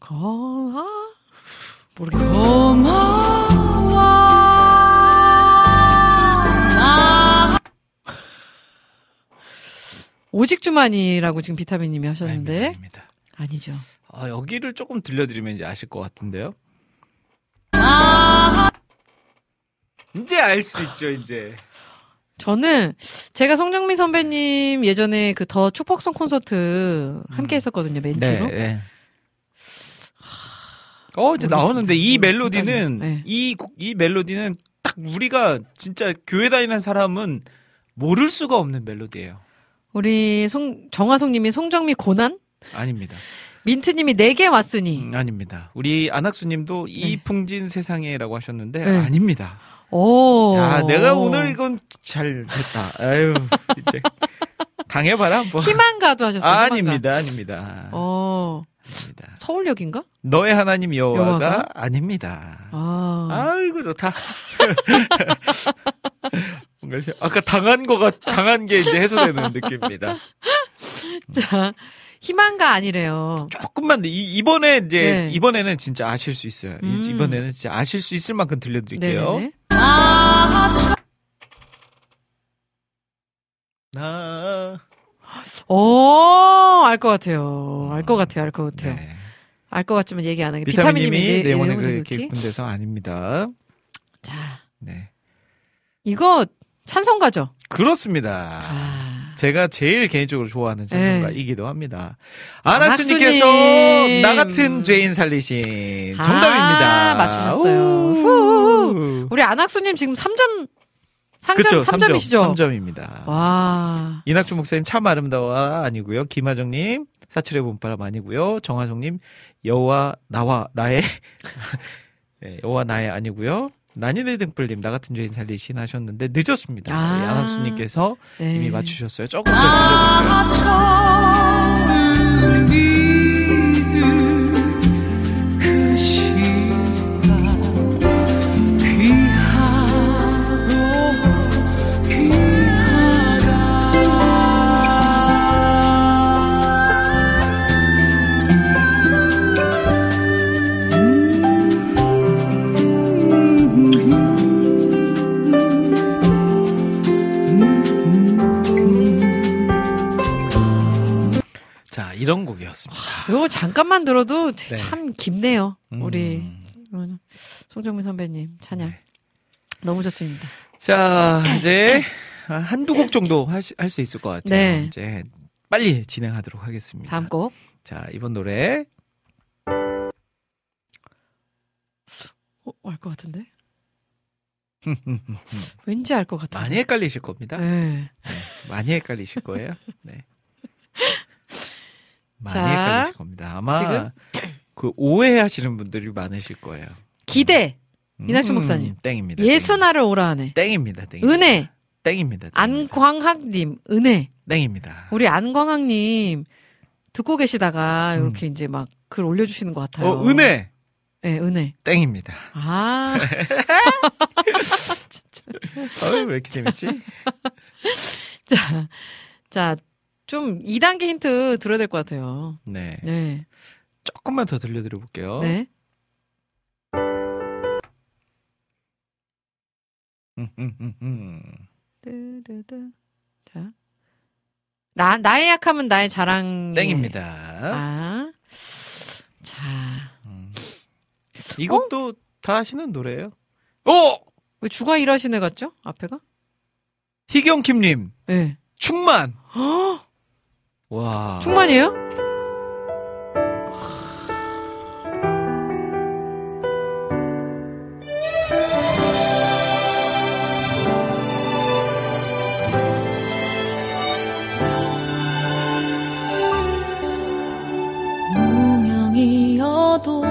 거, 아, 모르겠어요. 오직 주만이라고 지금 비타민님이 하셨는데 아닙니다. 아닙니다. 아니죠. 아, 여기를 조금 들려드리면 이제 아실 것 같은데요. 이제 알 수 있죠, 이제. 저는 제가 송정민 선배님 예전에 그 더 축복성 콘서트 함께 했었거든요 멘트로. 네. 어, 이제 모르겠습니다. 나오는데 이 멜로디는 네. 이, 곡- 이 멜로디는 딱 우리가 진짜 교회 다니는 사람은 모를 수가 없는 멜로디예요. 우리 송 정화송님이 송정미 고난, 아닙니다. 민트님이 네 개 왔으니. 음, 아닙니다. 우리 안학수님도 이풍진 세상에라고 하셨는데 네. 아닙니다. 오. 야, 내가 오늘 이건 잘 됐다. 아유, 이제 당해봐라 한번. 희망가도 하셨어요. 희망가. 아닙니다, 아닙니다. 어 아닙니다. 서울역인가? 너의 하나님 여호와가, 여호와가? 아닙니다. 아. 아이고 좋다. 뭔가 시- 아까 당한 거가 당한 게 이제 해소되는 느낌입니다. 자 희망가 아니래요. 조금만 더, 이, 이번에 이제 네. 이번에는 진짜 아실 수 있어요. 이- 음. 이번에는 진짜 아실 수 있을 만큼 들려드릴게요. 네네네. 나 오, 알것 같아요. 알 것 같아요. 알 것 같아요. 네. 알것 같지만 얘기 안 하게. 비타민님이 비타민님이 내 영혼의 영혼의 그 굵기. 깊은 데서 아닙니다. 자, 네. 이거 찬송가죠? 그렇습니다. 아. 제가 제일 개인적으로 좋아하는 찬송가이기도 합니다. 아나수님께서 아나수님. 나 같은 죄인 살리신 정답입니다. 아, 맞추셨어요. 우리 안학수님 지금 3점, 상점 그쵸, 3점이시죠? 3점입니다. 와. 이낙주 목사님 참 아름다워 아니고요. 김하정 님 사철의 봄바람 아니고요. 정하정 님 여호와 나와 나의 네, 여호와 나의 아니고요. 라니네 등불님 나 같은 죄인 살리신 하셨는데 늦었습니다. 아. 네, 안학수님께서 네. 이미 맞추셨어요. 조금 더 들려볼게요. 잠깐만 들어도 네. 참 깊네요. 우리 음. 음, 송정민 선배님 찬양. 네. 너무 좋습니다. 자 이제 한두 곡 정도 할 수 있을 것 같아요. 네. 이제 빨리 진행하도록 하겠습니다. 다음 곡. 자 이번 노래 어, 알것 같은데? 왠지 알 것 같은데. 많이 헷갈리실 겁니다. 네. 네, 많이 헷갈리실 거예요. 네. 많이 자, 헷갈리실 겁니다. 아마 지금? 그 오해하시는 분들이 많으실 거예요. 기대. 음, 이낙주 목사님. 땡입니다. 예수 나를 오라 하네. 땡입니다. 땡입니다. 은혜. 땡입니다. 땡입니다. 안광학님. 은혜. 땡입니다. 우리 안광학님 듣고 계시다가 이렇게 이제 막 글 올려주시는 것 같아요. 음. 어 은혜 네, 은혜. 땡입니다. 아. 어, 왜 이렇게 재밌지? 자, 자, 좀 2단계 힌트 들어야 될 것 같아요. 네. 네. 조금만 더 들려드려 볼게요. 네. 음, 음, 음, 음. 자. 나, 나의 약함은 나의 자랑. 땡입니다. 아. 자. 음. 이 곡도 다 아시는 노래예요. 오! 왜 주가 일하신 애 같죠? 앞에가? 희경킴님, 예. 충만. 네. 와. 충만이에요? 무명이어도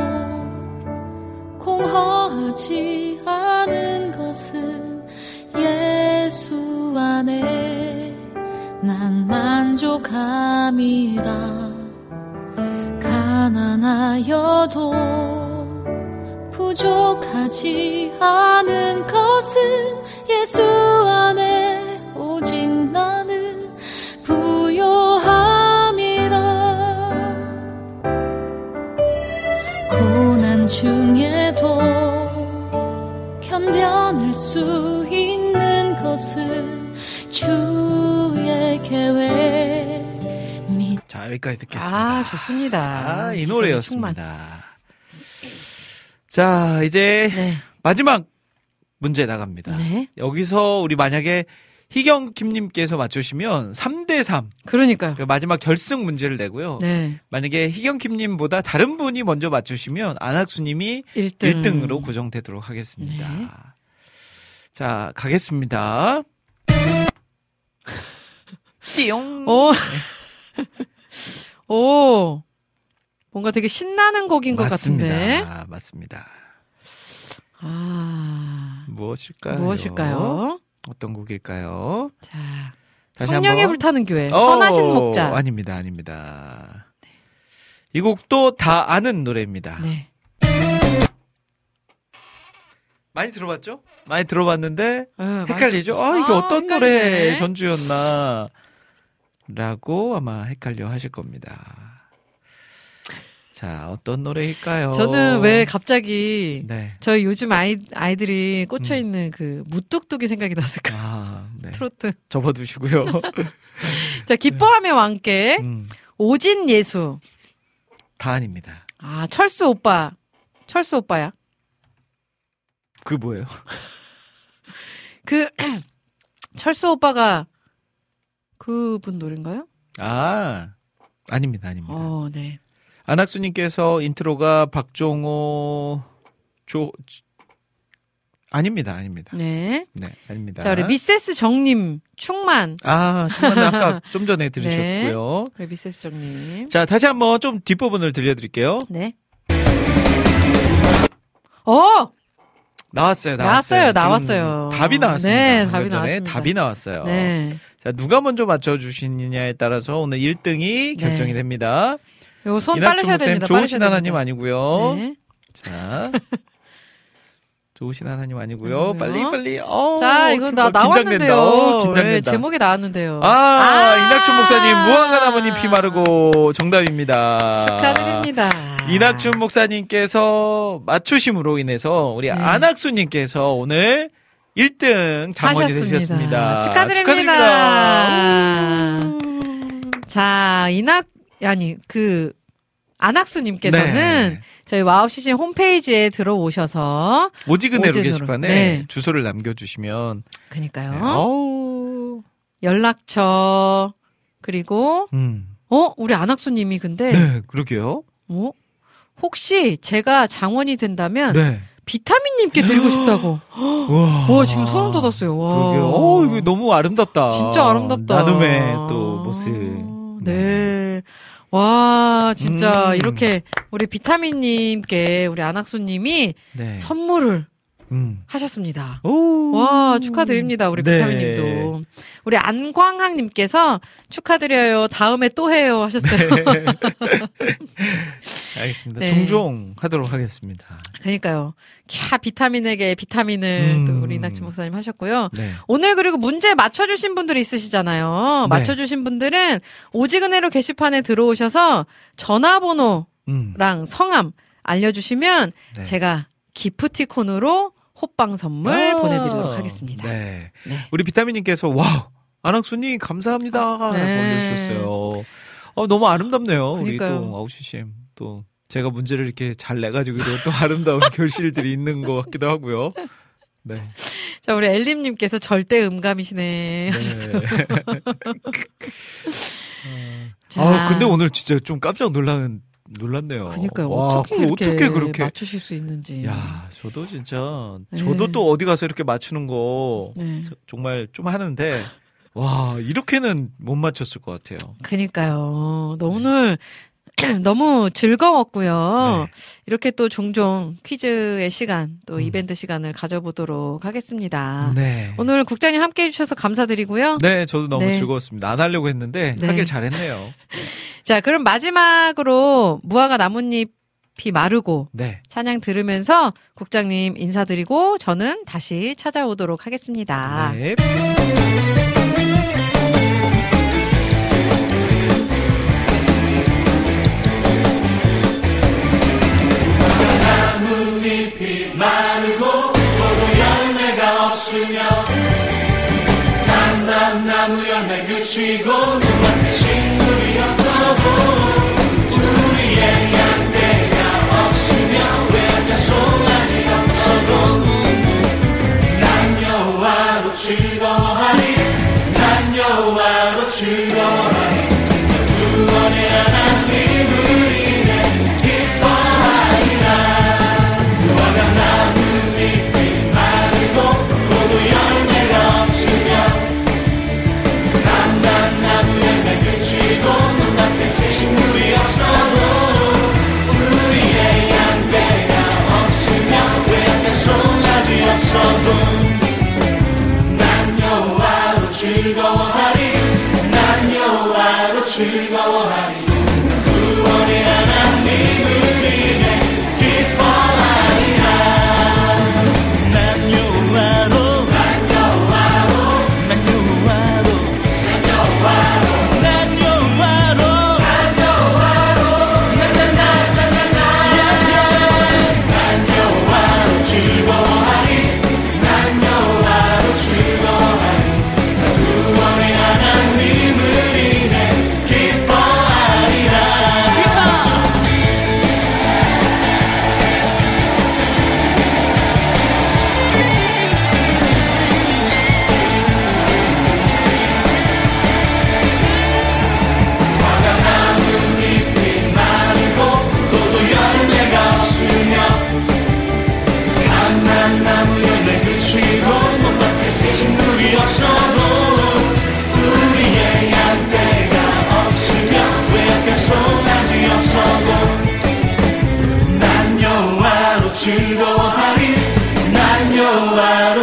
공허하지 않은 것은 예수 안에 난만 족함이라 가난하여도 부족하지 않은 것은 예수 안에 오직 나는 부요함이라. 고난 중에도 견뎌낼 수 있는 것은 주의 계획. 믿 자, 여기까지 듣겠습니다. 아, 좋습니다. 아, 이 노래였습니다. 자, 이제 네. 마지막 문제 나갑니다. 네. 여기서 우리 만약에 희경 김님께서 맞추시면 3대 3. 그러니까요. 마지막 결승 문제를 내고요. 네. 만약에 희경 김님보다 다른 분이 먼저 맞추시면 안학수님이 1등. 1등으로 고정되도록 하겠습니다. 네. 자, 가겠습니다. 띠용. 오. 오. 뭔가 되게 신나는 곡인 것 맞습니다. 같은데. 맞습니다. 아. 무엇일까요? 무엇일까요? 어떤 곡일까요? 자. 다시 성령에. 불타는 교회. 어, 선하신 목자. 아닙니다, 아닙니다. 이 곡도 다 아는 노래입니다. 네. 많이 들어봤죠? 많이 들어봤는데 네, 많이 헷갈리죠? 아, 이게 아, 어떤 헷갈리네. 노래 전주였나? 라고 아마 헷갈려 하실 겁니다. 자, 어떤 노래일까요? 저는 왜 갑자기 네. 저희 요즘 아이, 아이들이 꽂혀 있는 그 무뚝뚝이 생각이 났을까? 아, 네. 트로트. 접어두시고요. 자, 기뻐하며 왕께 음, 오진 예수. 다 아닙니다. 아, 철수 오빠. 철수 오빠야. 그 뭐예요? 그 철수 오빠가 그분 노래인가요? 아, 아닙니다, 아닙니다. 어, 네. 안학수님께서 인트로가 박종호 조 아닙니다, 아닙니다. 네. 네, 아닙니다. 자, 우리 미세스 정님 충만. 아, 정말 아까 좀 전에 들으셨고요. 우리 미세스 정님. 자, 다시 한번 좀 뒷부분을 들려드릴게요. 네. 어! 나왔어요, 나왔어요, 나왔어요. 나왔어요. 답이 나왔습니다. 네, 답이 전에 나왔습니다. 답이 나왔어요. 네. 자, 누가 먼저 맞춰주시느냐에 따라서 오늘 1등이 결정이 네. 됩니다. 요거 손 이낙준 빠르셔야 됩니다. 좋으신 하나님. 아니고요. 네. 자. 좋으신 하나님 아니고요. 빨리 빨리. 어, 자, 이거 나 긴장된다. 나왔는데요. 어, 네, 긴장된다. 제목에 나왔는데요. 아, 이낙춘 목사님 무화과 나무님 피 마르고 정답입니다. 축하드립니다. 이낙춘 목사님께서 맞추심으로 인해서 우리 네. 안학수님께서 오늘 1등 장원이. 되셨습니다. 축하드립니다. 축하드립니다. 자, 이낙, 아니, 그, 안학수님께서는 네. 저희 와우 CCM 홈페이지에 들어오셔서, 오직은혜로. 게시판에 네. 주소를 남겨주시면 그니까요. 네. 어우, 연락처, 그리고, 음. 어? 우리 안학수님이 근데, 네, 그러게요. 어? 혹시 제가 장원이 된다면, 네. 비타민님께 드리고 싶다고. 와, 와, 지금 소름 돋았어요. 와. 어, 이거 너무 아름답다. 진짜 아름답다. 나눔의 또 모습. 네. 와, 진짜 음. 이렇게 우리 비타민님께 우리 안학수님이 네. 선물을 음. 하셨습니다. 오. 와, 축하드립니다. 우리 네. 비타민 님도. 우리 안광학 님께서 축하드려요. 다음에 또 해요. 하셨어요. 알겠습니다. 네. 종종 하도록 하겠습니다. 그러니까요. 캬, 비타민에게 비타민을 음. 또 우리 이낙춘 목사님 하셨고요. 네. 오늘 그리고 문제 맞춰주신 분들이 있으시잖아요. 네. 맞춰주신 분들은 오지근해로 게시판에 들어오셔서 전화번호랑 음. 성함 알려주시면 네. 제가 기프티콘으로 호빵 선물 아, 보내드리도록 하겠습니다. 네. 네. 우리 비타민님께서 와 안학수님 감사합니다. 네. 라고 올려주셨어요. 어, 너무 아름답네요. 우리 그러니까요. 또 아우씨님 또 제가 문제를 이렇게 잘 내가지고 또 아름다운 결실들이 있는 것 같기도 하고요. 네. 자, 우리 엘림님께서 절대 음감이시네. 하셨어요. 네. 자. 아, 근데 오늘 진짜 좀 깜짝 놀라는 놀랐네요. 그러니까요. 와, 어떻게 이렇게, 어떻게 그렇게 맞추실 수 있는지. 야, 저도 진짜 네. 저도 또 어디 가서 이렇게 맞추는 거 네. 저- 정말 좀 하는데 와, 이렇게는 못 맞췄을 것 같아요. 그니까요. 너 오늘 너무 즐거웠고요. 네. 이렇게 또 종종 퀴즈의 시간, 또 음. 이벤트 시간을 가져보도록 하겠습니다. 네. 오늘 국장님 함께 해주셔서 감사드리고요. 네, 저도 너무 네. 즐거웠습니다. 안 하려고 했는데 네. 하길 잘했네요. 자, 그럼 마지막으로 무화과 나뭇잎이 마르고 네. 찬양 들으면서 국장님 인사드리고 저는 다시 찾아오도록 하겠습니다. 네. 나무 열매 그치고 눈만 대신 우리 없어도 우리의 양대가 없으면 외가 송아지 없어도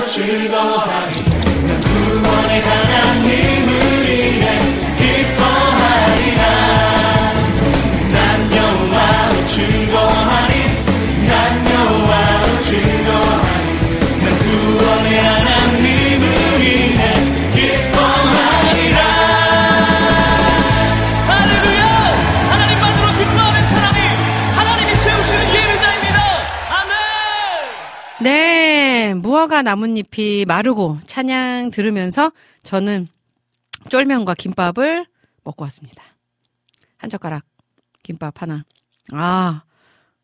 할렐루야! 나뭇잎이 마르고 찬양 들으면서 저는 쫄면과 김밥을 먹고 왔습니다. 한 젓가락 김밥 하나. 아,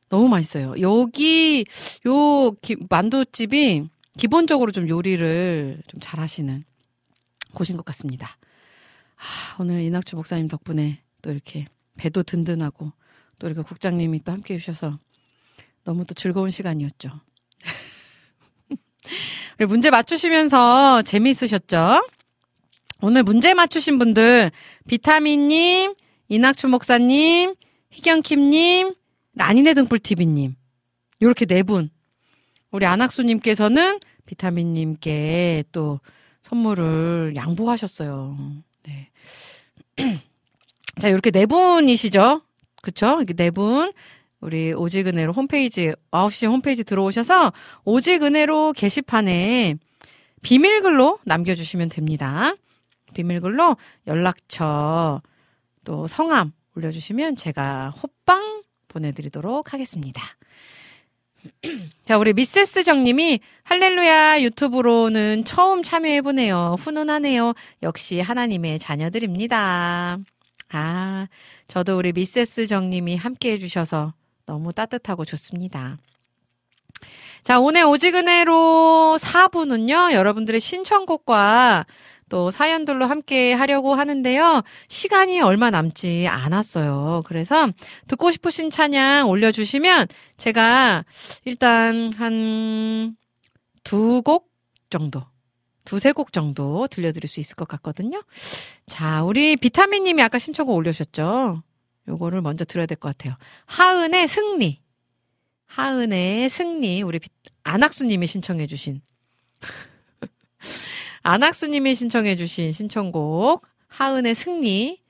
너무 맛있어요. 여기 요 기- 만두집이 기본적으로 좀 요리를 좀 잘하시는 곳인 것 같습니다. 아, 오늘 이낙주 목사님 덕분에 또 이렇게 배도 든든하고 또 이렇게 국장님이 또 함께 해주셔서 너무 또 즐거운 시간이었죠. 문제 맞추시면서 재미있으셨죠? 오늘 문제 맞추신 분들, 비타민님, 이낙춘 목사님, 희경킴님, 라니네 등불TV님. 요렇게 네 분. 우리 안학수님께서는 비타민님께 또 선물을 양보하셨어요. 네. 자, 이렇게 네 분이시죠? 그쵸? 이렇게 네 분. 우리 오직 은혜로 홈페이지, 9시 홈페이지 들어오셔서 오직 은혜로 게시판에 비밀글로 남겨주시면 됩니다. 비밀글로 연락처, 또 성함 올려주시면 제가 호빵 보내드리도록 하겠습니다. 자, 우리 미세스 정님이 할렐루야 유튜브로는 처음 참여해보네요. 훈훈하네요. 역시 하나님의 자녀들입니다. 아, 저도 우리 미세스 정님이 함께 해주셔서 너무 따뜻하고 좋습니다. 자, 오늘 오지근해로 4부는요, 여러분들의 신청곡과 또 사연들로 함께 하려고 하는데요. 시간이 얼마 남지 않았어요. 그래서 듣고 싶으신 찬양 올려주시면 제가 일단 한 두 곡 정도, 두세 곡 정도 들려드릴 수 있을 것 같거든요. 자, 우리 비타민 님이 아까 신청곡 올려주셨죠? 요거를 먼저 들어야 될 것 같아요. 하은의 승리. 하은의 승리. 우리 비- 안학수님이 신청해주신. 안학수님이 신청해주신 신청곡. 하은의 승리.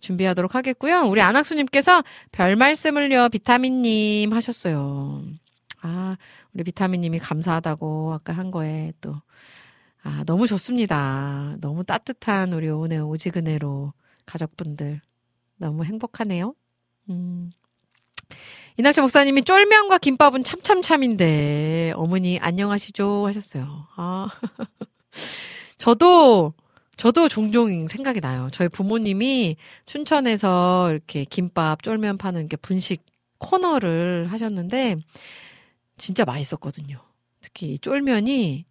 준비하도록 하겠고요. 우리 안학수님께서 별 말씀을요, 비타민님 하셨어요. 아, 우리 비타민님이 감사하다고 아까 한 거에 또. 아, 너무 좋습니다. 너무 따뜻한 우리 오늘 오지근해로 가족분들. 너무 행복하네요. 음. 이낙철 목사님이 쫄면과 김밥은 참참참인데 어머니 안녕하시죠 하셨어요. 아. 저도 저도 종종 생각이 나요. 저희 부모님이 춘천에서 이렇게 김밥, 쫄면 파는 게 분식 코너를 하셨는데 진짜 맛있었거든요. 특히 이 쫄면이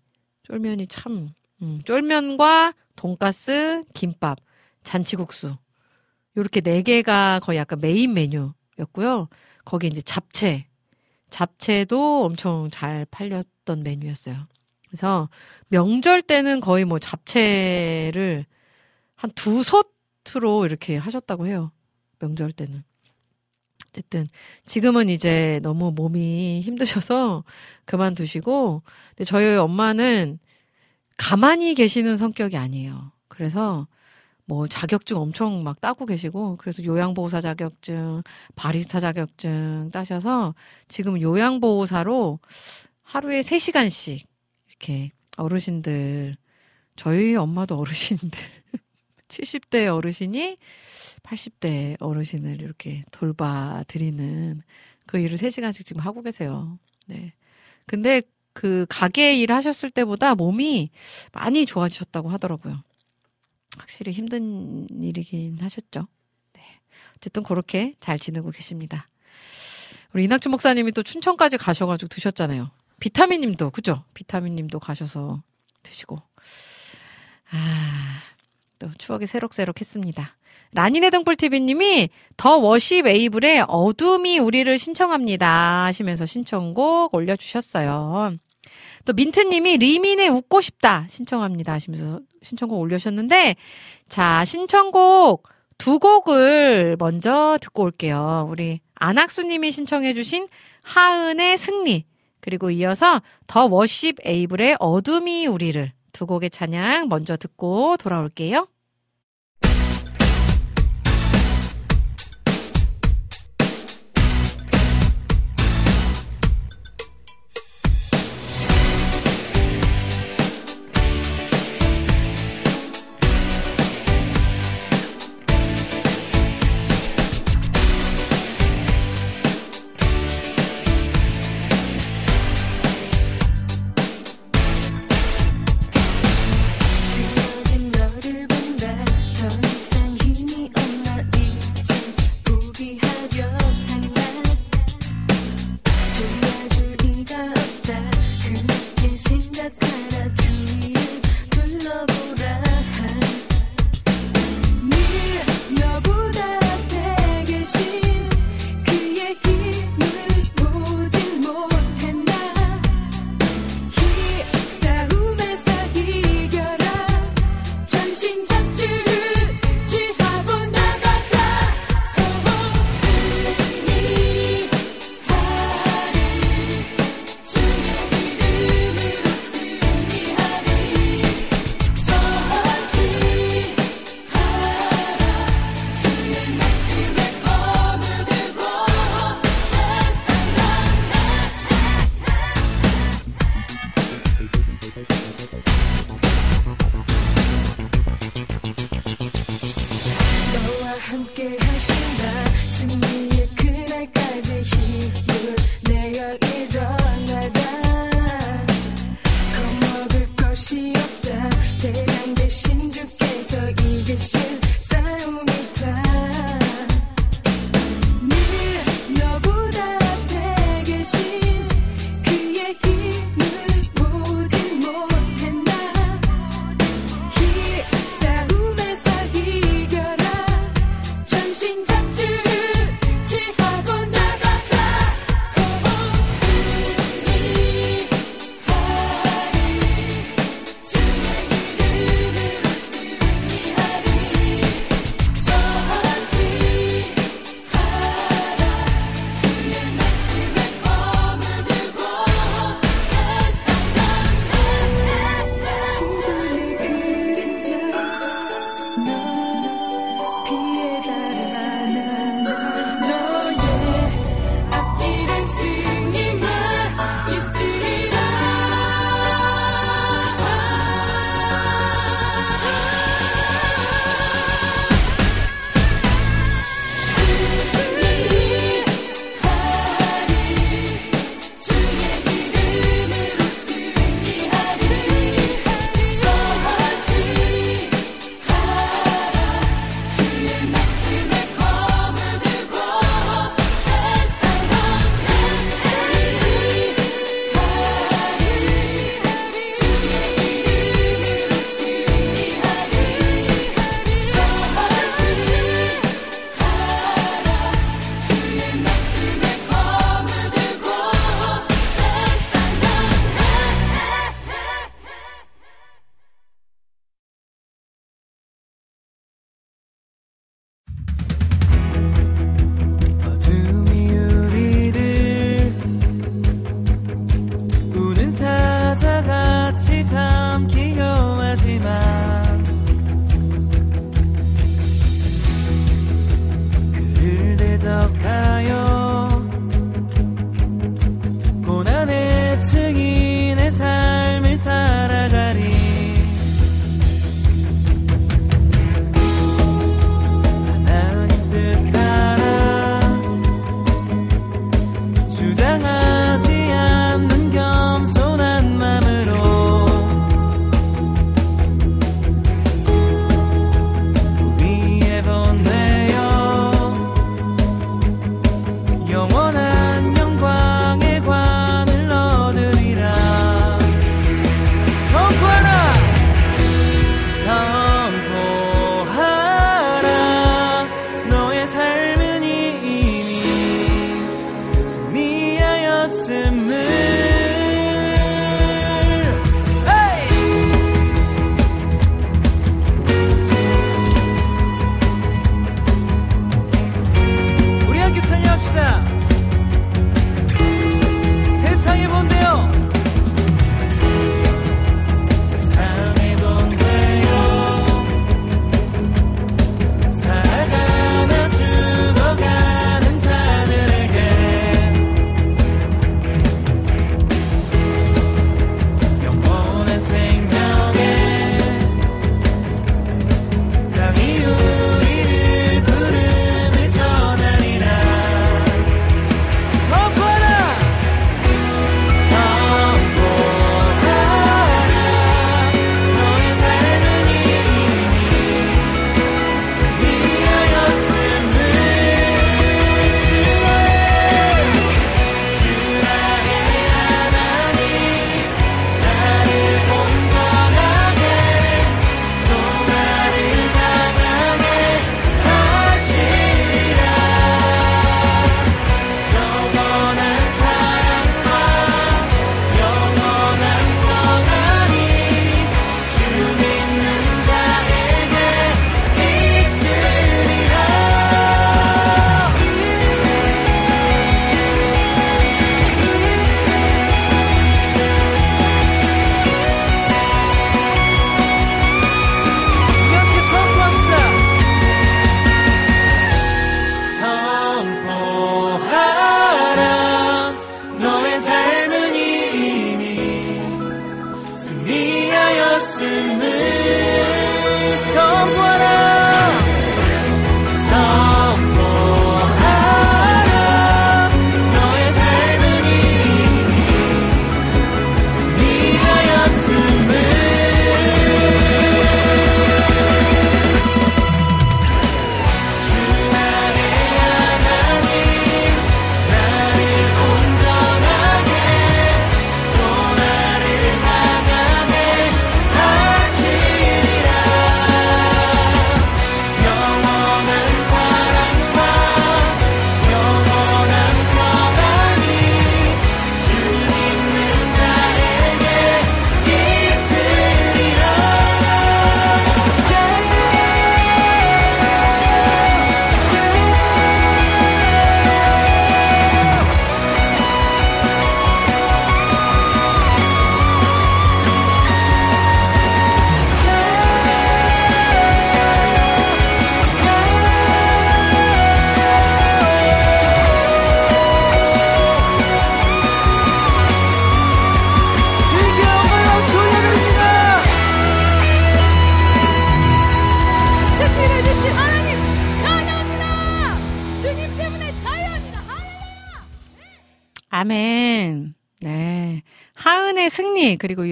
쫄면이 참 음, 쫄면과 돈가스, 김밥, 잔치국수 요렇게 네 개가 거의 약간 메인 메뉴였고요. 거기 이제 잡채, 잡채도 엄청 잘 팔렸던 메뉴였어요. 그래서 명절 때는 거의 뭐 잡채를 한 두 솥으로 이렇게 하셨다고 해요. 명절 때는. 어쨌든 지금은 이제 너무 몸이 힘드셔서 그만두시고 근데 저희 엄마는 가만히 계시는 성격이 아니에요. 그래서 뭐 자격증 엄청 막 따고 계시고 그래서 요양보호사 자격증, 바리스타 자격증 따셔서 지금 요양보호사로 하루에 3시간씩 이렇게 어르신들 저희 엄마도 어르신인데 70대 어르신이 80대 어르신을 이렇게 돌봐드리는 그 일을 3시간씩 지금 하고 계세요. 네. 근데 그 가게 일 하셨을 때보다 몸이 많이 좋아지셨다고 하더라고요. 확실히 힘든 일이긴 하셨죠. 네. 어쨌든 그렇게 잘 지내고 계십니다. 우리 이낙준 목사님이 또 춘천까지 가셔가지고 드셨잖아요. 비타민 님도, 그죠? 비타민 님도 가셔서 드시고. 아, 또 추억이 새록새록 했습니다. 라니네 등불TV 님이 더 워십 에이블의 어둠이 우리를 신청합니다 하시면서 신청곡 올려주셨어요. 또 민트님이 리민의 웃고 싶다 신청합니다 하시면서 신청곡 올려주셨는데 자 신청곡 두 곡을 먼저 듣고 올게요. 우리 안학수님이 신청해주신 하은의 승리 그리고 이어서 더 워십 에이블의 어둠이 우리를 두 곡의 찬양 먼저 듣고 돌아올게요.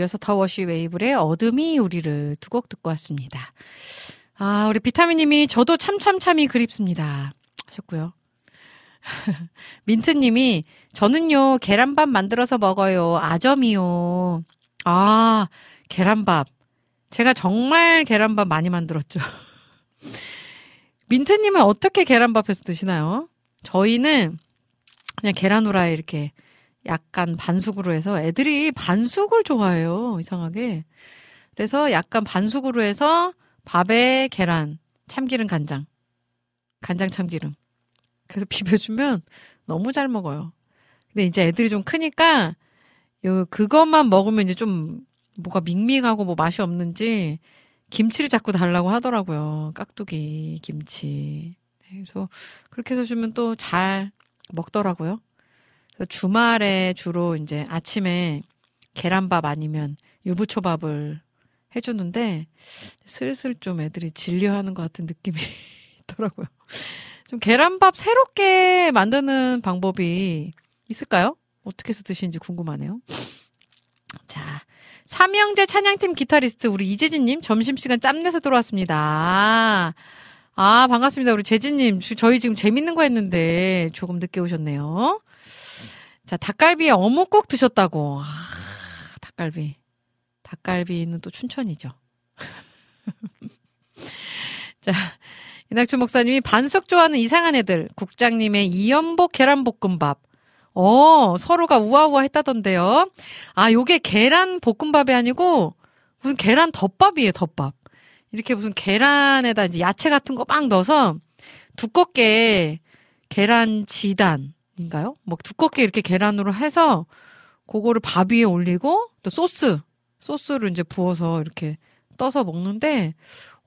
이어서 더 워시 웨이블의 어둠이 우리를 두 곡 듣고 왔습니다. 아, 우리 비타민님이 저도 참참참이 그립습니다. 하셨고요. 민트님이 저는요, 계란밥 만들어서 먹어요. 아점이요. 아, 계란밥. 제가 정말 계란밥 많이 만들었죠. 민트님은 어떻게 계란밥해서 드시나요? 저희는 그냥 계란 후라이 이렇게 약간 반숙으로 해서 애들이 반숙을 좋아해요. 이상하게. 그래서 약간 반숙으로 해서 밥에 계란, 참기름, 간장. 간장, 참기름. 그래서 비벼주면 너무 잘 먹어요. 근데 이제 애들이 좀 크니까 요 그것만 먹으면 이제 좀 뭐가 밍밍하고 뭐 맛이 없는지 김치를 자꾸 달라고 하더라고요. 깍두기 김치. 네, 그래서 그렇게 해서 주면 또 잘 먹더라고요. 주말에 주로 이제 아침에 계란밥 아니면 유부초밥을 해주는데 슬슬 좀 애들이 질려하는 것 같은 느낌이 있더라고요. 좀 계란밥 새롭게 만드는 방법이 있을까요? 어떻게 해서 드시는지 궁금하네요. 자, 삼형제 찬양팀 기타리스트 우리 이재진님 점심시간 짬내서 들어왔습니다. 아, 반갑습니다. 우리 재진님. 주- 저희 지금 재밌는 거 했는데 조금 늦게 오셨네요. 자, 닭갈비에 어묵 꼭 드셨다고. 아, 닭갈비. 닭갈비는 또 춘천이죠. 자, 이낙춘 목사님이 반숙 좋아하는 이상한 애들. 국장님의 이연복 계란볶음밥. 어, 서로가 우아우아 했다던데요. 아, 요게 계란 볶음밥이 아니고 무슨 계란 덮밥이에요, 덮밥. 이렇게 무슨 계란에다 이제 야채 같은 거 막 넣어서 두껍게 계란 지단 인가요? 뭐 두껍게 이렇게 계란으로 해서 그거를 밥 위에 올리고 또 소스, 소스를 이제 부어서 이렇게 떠서 먹는데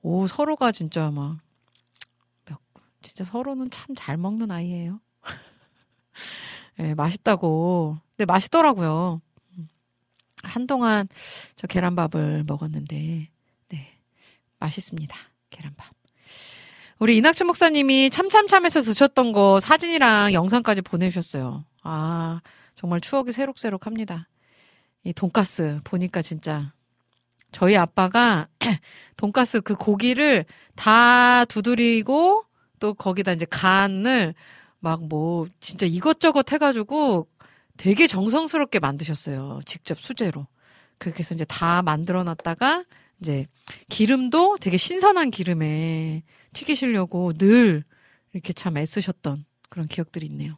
오, 서로가 진짜 막 몇, 진짜 서로는 참 잘 먹는 아이예요. 예, 맛있다고. 근데 맛있더라고요. 음. 한동안 저 계란밥을 먹었는데, 네. 맛있습니다. 계란밥. 우리 이낙춘 목사님이 참참참에서 드셨던 거 사진이랑 영상까지 보내주셨어요. 아, 정말 추억이 새록새록 합니다. 이 돈가스 보니까 진짜 저희 아빠가 돈가스 그 고기를 다 두드리고 또 거기다 이제 간을 막 뭐 진짜 이것저것 해가지고 되게 정성스럽게 만드셨어요. 직접 수제로. 그렇게 해서 이제 다 만들어 놨다가 이제 기름도 되게 신선한 기름에 튀기시려고 늘 이렇게 참 애쓰셨던 그런 기억들이 있네요.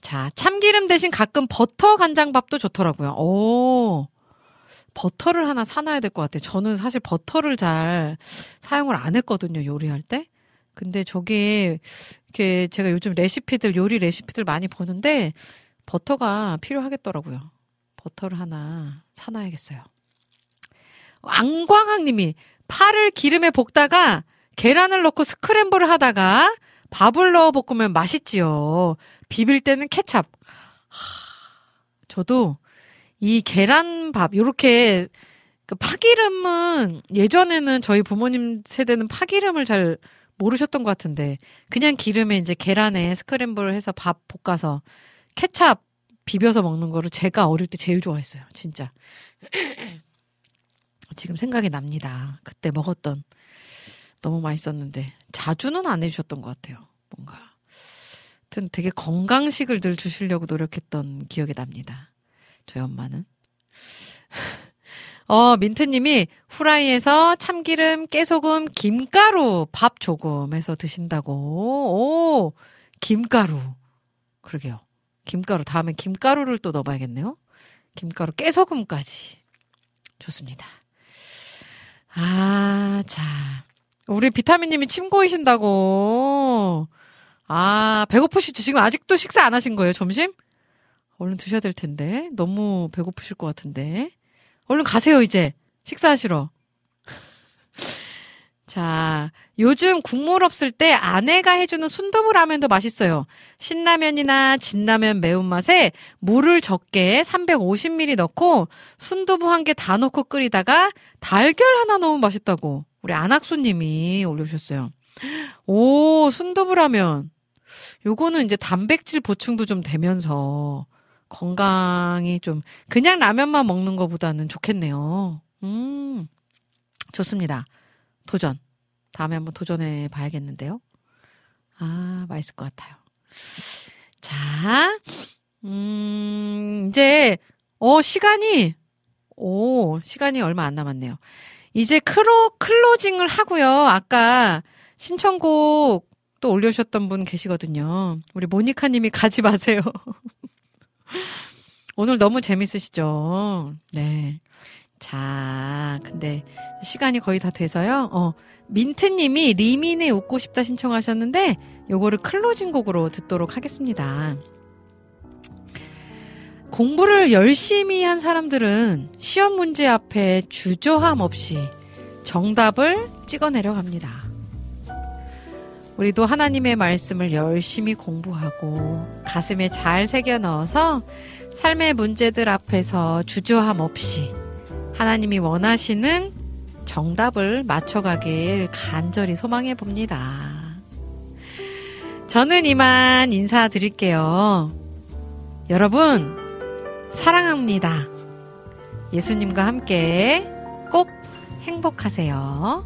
자, 참기름 대신 가끔 버터 간장밥도 좋더라고요. 오, 버터를 하나 사놔야 될 것 같아요. 저는 사실 버터를 잘 사용을 안 했거든요, 요리할 때. 근데 저게, 이렇게 제가 요즘 레시피들, 요리 레시피들 많이 보는데, 버터가 필요하겠더라고요. 버터를 하나 사놔야겠어요. 앙광학 님이 파를 기름에 볶다가 계란을 넣고 스크램블을 하다가 밥을 넣어 볶으면 맛있지요. 비빌 때는 케찹. 하, 저도 이 계란밥 요렇게 그 파기름은 예전에는 저희 부모님 세대는 파기름을 잘 모르셨던 것 같은데 그냥 기름에 이제 계란에 스크램블을 해서 밥 볶아서 케찹 비벼서 먹는 거를 제가 어릴 때 제일 좋아했어요. 진짜. 지금 생각이 납니다. 그때 먹었던 너무 맛있었는데 자주는 안 해주셨던 것 같아요. 뭔가. 하여튼 되게 건강식을 늘 주시려고 노력했던 기억이 납니다. 저희 엄마는. 어, 민트님이 후라이에서 참기름, 깨소금, 김가루, 밥 조금 해서 드신다고. 오, 김가루. 그러게요. 김가루. 다음에 김가루를 또 넣어봐야겠네요. 김가루, 깨소금까지. 좋습니다. 아, 자. 우리 비타민님이 침 고이신다고. 아, 배고프시죠? 지금 아직도 식사 안 하신 거예요, 점심? 얼른 드셔야 될 텐데. 너무 배고프실 것 같은데. 얼른 가세요, 이제. 식사하시러. 자, 요즘 국물 없을 때 아내가 해주는 순두부 라면도 맛있어요. 신라면이나 진라면 매운맛에 물을 적게 350ml 넣고 순두부 한 개 다 넣고 끓이다가 달걀 하나 넣으면 맛있다고 우리 안학수님이 올려주셨어요. 오, 순두부 라면. 요거는 이제 단백질 보충도 좀 되면서 건강이 좀 그냥 라면만 먹는 것보다는 좋겠네요. 음, 좋습니다. 도전. 다음에 한번 도전해 봐야겠는데요. 아, 맛있을 것 같아요. 자, 음, 이제, 어, 시간이, 오, 시간이 얼마 안 남았네요. 이제 클로, 클로징을 하고요. 아까 신청곡 또 올려주셨던 분 계시거든요. 우리 모니카 님이 가지 마세요. 오늘 너무 재밌으시죠? 네. 자, 근데 시간이 거의 다 돼서요. 어, 민트님이 리민의 웃고 싶다 신청하셨는데 요거를 클로징 곡으로 듣도록 하겠습니다. 공부를 열심히 한 사람들은 시험 문제 앞에 주저함 없이 정답을 찍어내려 갑니다. 우리도 하나님의 말씀을 열심히 공부하고 가슴에 잘 새겨 넣어서 삶의 문제들 앞에서 주저함 없이 하나님이 원하시는 정답을 맞춰가길 간절히 소망해 봅니다. 저는 이만 인사드릴게요. 여러분, 사랑합니다. 예수님과 함께 꼭 행복하세요.